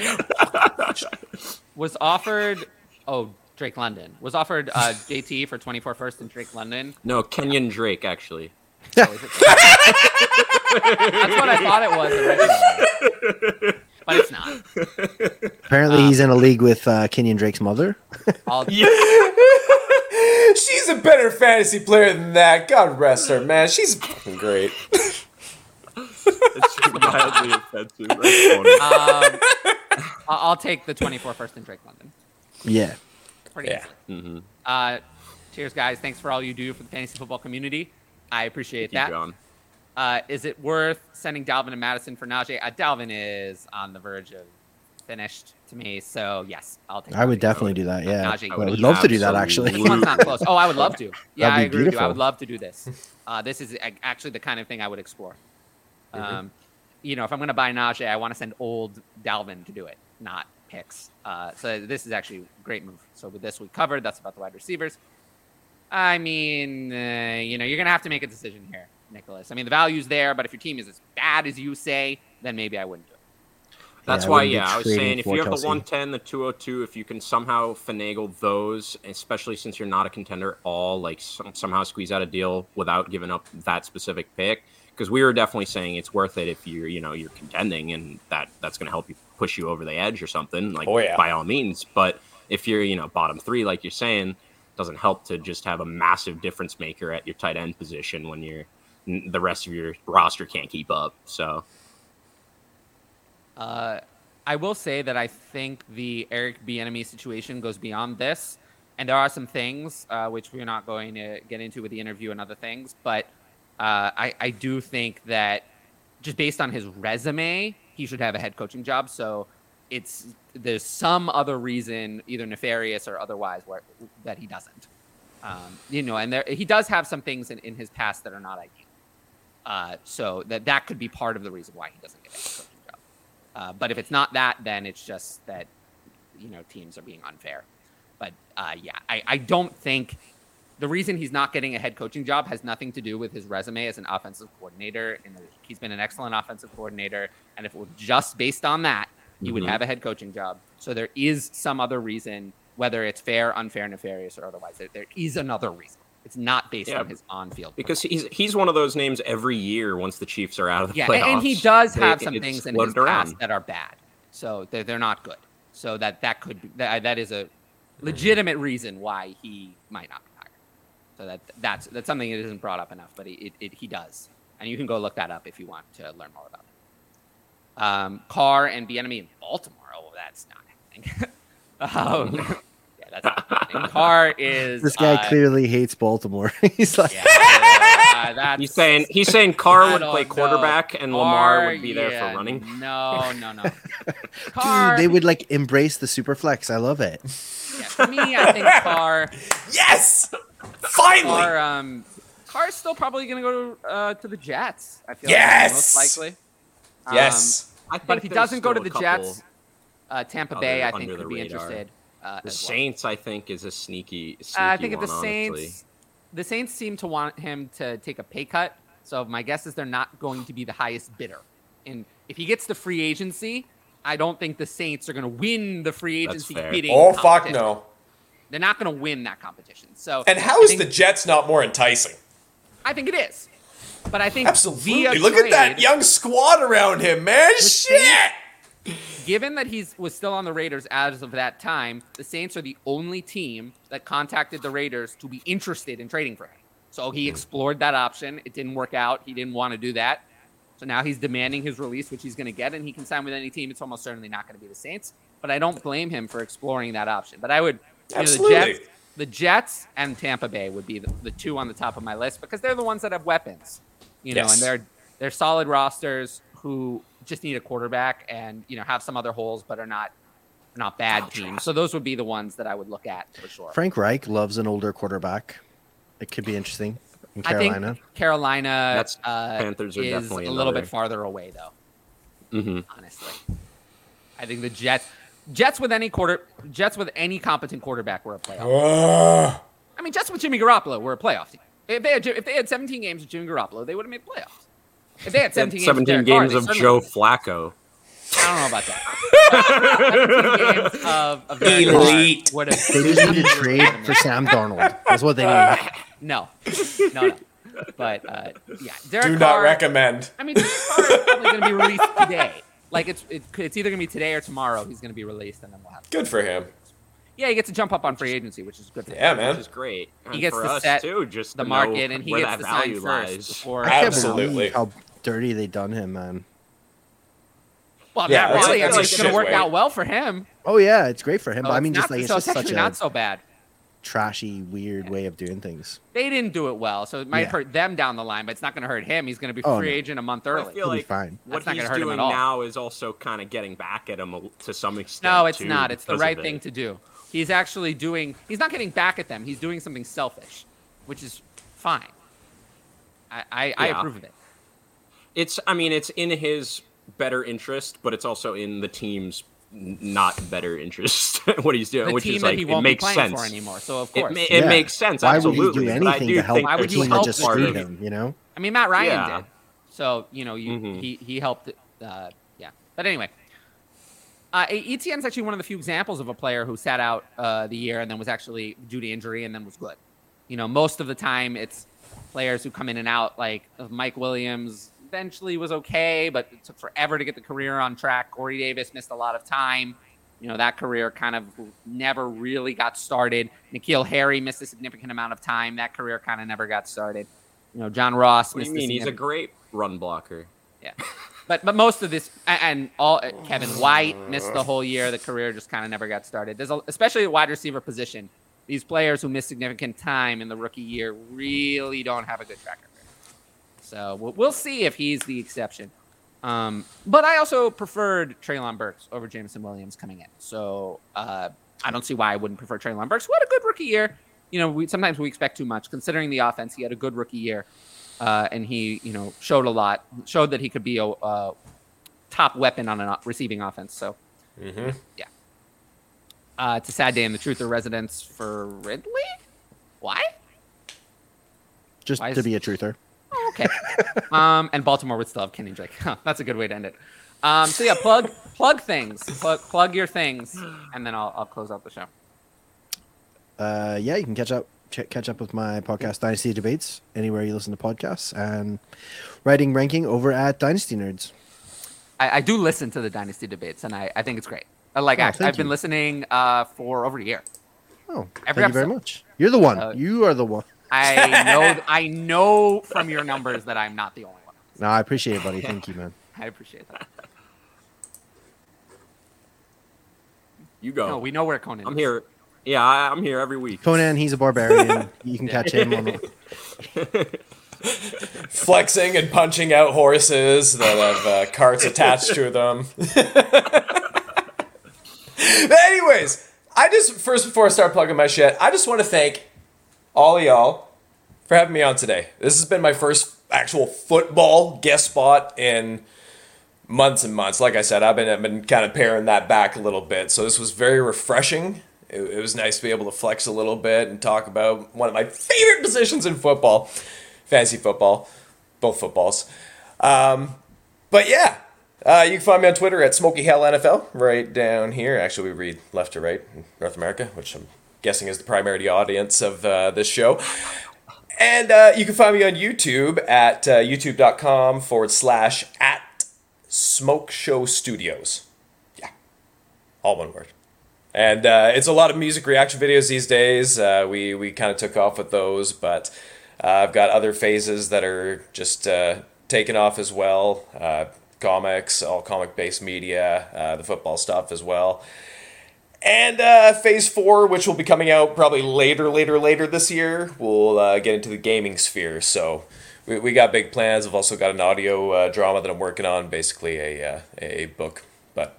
was offered. Oh, Drake London was offered uh, JT for 24 first and Drake London. No, Kenyan Drake actually. Oh, That's what I thought it was originally, but it's not. Apparently, he's in a league with uh, Kenyan Drake's mother. I'll, She's a better fantasy player than that. God rest her, man. She's fucking great. It's mildly offensive. That's um, I'll I'll take the 24 first and Drake London. Yeah. Pretty Yeah. easily. Uh, cheers, guys. Thanks for all you do for the fantasy football community. I appreciate Thank you, that. John. Uh, is it worth sending Dalvin and Madison for Najee? Uh, Dalvin is on the verge of finished to me, so yes, I'll take. I would definitely do that. Yeah. Najee I would would love to do that, actually. This one's not close. Oh, I would love to. Yeah, I agree with you. I would love to do this. Uh, this is actually the kind of thing I would explore. Mm-hmm. Um, you know, if I'm going to buy Najee, I want to send old Dalvin to do it, not picks. Uh, so this is actually a great move. So with this we covered. That's about the wide receivers. I mean, uh, you know, you're going to have to make a decision here, Nicholas. I mean, the value's there, but if your team is as bad as you say, then maybe I wouldn't do it. That's I why, wouldn't yeah, I was saying if you have Kelce. the 110, the 202, if you can somehow finagle those, especially since you're not a contender at all, like some, somehow squeeze out a deal without giving up that specific pick, because we were definitely saying it's worth it if you're, you know, you're contending and that that's going to help you push you over the edge or something. Like, Oh, yeah. by all means. But if you're, you know, bottom three, like you're saying, doesn't help to just have a massive difference maker at your tight end position when you're n- the rest of your roster can't keep up. So Uh, I will say that I think the Eric Bieniemy situation goes beyond this, and there are some things uh, which we're not going to get into with the interview and other things, but uh, I, I do think that just based on his resume, he should have a head coaching job. So it's there's some other reason, either nefarious or otherwise, where that he doesn't. Um, you know, and there he does have some things in, in his past that are not ideal. Uh, so that that could be part of the reason why he doesn't get a head coaching job. Uh, but if it's not that, then it's just that you know teams are being unfair. But uh, yeah, I, I don't think the reason he's not getting a head coaching job has nothing to do with his resume as an offensive coordinator. He's been an excellent offensive coordinator, and if it were just based on that, he would Mhm. have a head coaching job. So there is some other reason, whether it's fair, unfair, nefarious, or otherwise. There, there is another reason. It's not based Yeah, on his on-field because he's he's one of those names every year once the Chiefs are out of the yeah, playoffs. and, and he does They- have some things in his past around. that are bad. So they're, they're not good. So that that could be that, that is a legitimate reason why he might not be hired. So that that's that's something that isn't brought up enough, but it, it, he does, and you can go look that up if you want to learn more about it. Um, Carr and Bieniemy in Baltimore. Oh, that's not happening. um, yeah, that's not. Carr is This guy uh, clearly hates Baltimore. he's like, yeah, I, Yeah, that's He's saying he's saying Carr would don't play know. quarterback and Lamar Carr, would be there yeah, for running. No, no, no. Dude, they would like embrace the super flex. I love it. yeah, for me, I think Carr, Yes! Finally! Carr, um, Carr's still probably going to go to, uh, to the Jets. I feel Yes! like most likely. Um, yes. I think but if he doesn't go to the couple- Jets, uh, Tampa Bay, I think the could be radar. interested. Uh, the as well. Saints, I think, is a sneaky. sneaky Uh, I think if the one, Saints, the Saints seem to want him to take a pay cut. So my guess is they're not going to be the highest bidder. And if he gets the free agency, I don't think the Saints are going to win the free agency fair. bidding. Oh, fuck no. They're not going to win that competition. So And how is think- the Jets not more enticing? I think it is. But I think Absolutely. via Look at that young squad around him, man. Shit! Given that he's was still on the Raiders as of that time, the Saints are the only team that contacted the Raiders to be interested in trading for him. So he explored that option. It didn't work out. He didn't want to do that. So now he's demanding his release, which he's going to get, and he can sign with any team. It's almost certainly not going to be the Saints. But I don't blame him for exploring that option. But I would, you know, the Absolutely. Jets, the Jets and Tampa Bay would be the, the two on the top of my list because they're the ones that have weapons, you know, Yes. and they're they're solid rosters who just need a quarterback and you know have some other holes but are not not bad teams. So those would be the ones that I would look at for sure. Frank Reich loves an older quarterback. It could be interesting in Carolina, I Carolina. think Carolina That's- uh, Panthers are is a definitely little bit farther away though. Mhm. Honestly, I think the Jets, Jets with any quarter, Jets with any competent quarterback were a playoff. Ugh. I mean, Jets with Jimmy Garoppolo were a playoff team. If they had if they had 17 games with Jimmy Garoppolo, they would have made playoffs. If they had 17, games, 17 Derek Carr, games they of Joe Flacco. I don't know about that. 17 games of, of Elite. would have. They just need to trade for Sam Darnold. That's what they need. No, no, no. But uh, yeah, Derek Do Carr, not recommend. I mean, Derek Carr is probably going to be released today. Like it's it, it's either going to be today or tomorrow. He's going to be released, and then we'll have. Good for him. Yeah, he gets to jump up on free agency, which is good. For Yeah, him. man. Which is great. And He gets for to us set too, just the to market, and he gets the to sign value first lies. before. I can't Absolutely. believe how dirty they done him, man. Well, Yeah, yeah, that's really, a- I that's mean, it's going to work way. out well for him. Oh yeah, it's great for him. So but I mean, just not- like it's so just it's such actually a not so bad. trashy, weird way of doing things. They didn't do it well, so it might Yeah. hurt them down the line, but it's not going to hurt him. He's going to be Oh, free no. agent a month I early. feel He'll be like fine. what That's he's gonna hurt him doing now is also kind of getting back at him to some extent. No, it's too, not. It's the right thing it. to do. He's actually doing. He's not getting back at them. He's doing something selfish, which is fine. I I, I approve of it. It's. I mean, it's in his better interest, but it's also in the team's not better interest. what he's doing, The which team is that like he it won't be makes playing sense. for anymore. So of It, course, ma- it makes sense. Why would absolutely. he do I anything do to help Why the would you team help just part screwed him? You know? I mean, Matt Ryan Yeah. did. So you know, you, Mhm. he he helped. Uh, yeah, but anyway, uh, Etienne's actually one of the few examples of a player who sat out uh, the year and then was actually due to injury and then was good. You know, most of the time it's players who come in and out. Like uh, Mike Williams eventually was okay, but it took forever to get the career on track. Corey Davis missed a lot of time. You know, that career kind of never really got started. N'Keal Harry missed a significant amount of time. That career kind of never got started. You know, John Ross What do you mean? He's a great run blocker. yeah. But but most of this and all Kevin White missed the whole year. The career just kind of never got started. There's a, especially at wide receiver position. These players who miss significant time in the rookie year really don't have a good track record. So we'll, we'll see if he's the exception. Um, but I also preferred Treylon Burks over Jameson Williams coming in. So uh, I don't see why I wouldn't prefer Treylon Burks. Who had a good rookie year. You know, we sometimes we expect too much considering the offense. He had a good rookie year uh, and he you know showed a lot, showed that he could be a, a top weapon on a receiving offense. So hmm uh, it's a sad day in the truth Truther residence for Ridley. Why? Just Why to is- be a truther. Okay. um, and Baltimore would still have Kenny Drake. Huh, that's a good way to end it. Um, so yeah, plug plug things, plug, plug your things, and then I'll, I'll close out the show. Uh, yeah, you can catch up ch- catch up with my podcast Dynasty Debates anywhere you listen to podcasts and writing ranking over at Dynasty Nerds. I, I do listen to the Dynasty debates, and I, I think it's great. I like Oh, thank I've been listening uh, for over a year. Oh, Every thank you very much. You're the one. Uh, you are the one. I know I know from your numbers that I'm not the only one. No, I appreciate it, buddy. Thank you, man. I appreciate that. You go. No, we know where Conan. Is. I'm is. here. Yeah, I, I'm here every week. Conan, he's a barbarian. You can catch him on. The... flexing and punching out horses that have uh, carts attached to them. anyways, I just first before I start plugging my shit, I just want to thank all of y'all for having me on today. This has been my first actual football guest spot in months and months. Like I said, I've been I've been kind of paring that back a little bit, so this was very refreshing. It, it was nice to be able to flex a little bit and talk about one of my favorite positions in football, fantasy football, both footballs. Um, but yeah, uh, you can find me on Twitter at Smoky Hell NFL, right down here. Actually, we read left to right in North America, which I'm guessing is the primary audience of uh, this show. And uh, you can find me on YouTube at uh, youtube.com forward slash at Smoke Show Studios. Yeah, all one word. And uh, it's a lot of music reaction videos these days. Uh, we we kind of took off with those, but uh, I've got other phases that are just taking off as well. Comics, all comic based media, the football stuff as well. And uh, phase four, which will be coming out probably later, later, later this year, we'll uh, get into the gaming sphere. So we, we got big plans. I've also got an audio uh, drama that I'm working on, basically a, uh, a book, but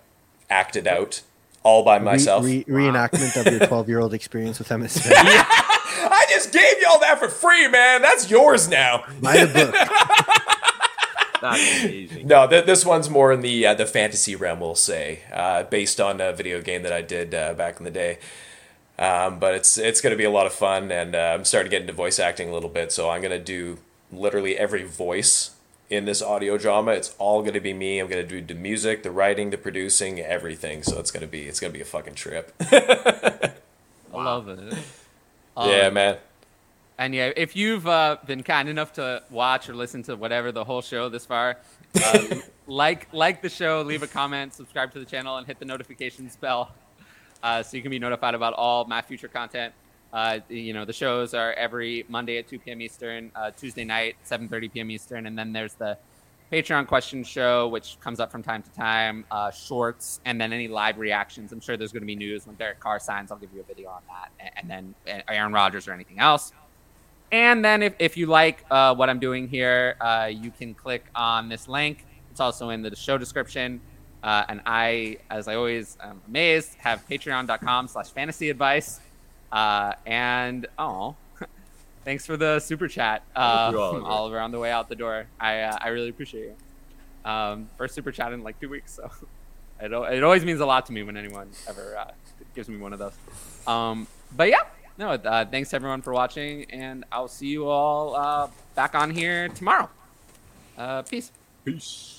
acted out all by myself. Re- re- reenactment of your 12 year old experience with Emmitt Smith. I just gave you all that for free, man. That's yours now. Buy the book. That's amazing. No, th- this one's more in the uh, the fantasy realm, we'll say, uh, based on a video game that I did uh, back in the day. Um, but it's it's going to be a lot of fun, and uh, I'm starting to get into voice acting a little bit. So I'm going to do literally every voice in this audio drama. It's all going to be me. I'm going to do the music, the writing, the producing, everything. So it's going to be it's going to be a fucking trip. I love it. yeah, Um, man. And yeah, if you've uh, been kind enough to watch or listen to whatever the whole show this far, uh, like like the show, leave a comment, subscribe to the channel, and hit the notifications bell, uh, so you can be notified about all my future content. Uh, you know, the shows are every Monday at 2 p.m. Eastern, uh, Tuesday night 7:30 p.m. Eastern, and then there's the Patreon question show, which comes up from time to time, uh, shorts, and then any live reactions. I'm sure there's going to be news when Derek Carr signs. I'll give you a video on that, and, and then Aaron Rodgers or anything else. And then if, if you like uh, what I'm doing here, uh, you can click on this link. It's also in the show description. Uh, and I, as I always am amazed, have patreon.com slash fantasy advice. Uh, and oh, thanks for the super chat, uh, Oliver. Oliver, on the way out the door. I, uh, I really appreciate you. Um, first super chat in like two weeks. So it, it always means a lot to me when anyone ever uh, gives me one of those. Um, but yeah, no, uh, thanks everyone for watching, and I'll see you all uh, back on here tomorrow. Uh, peace. Peace.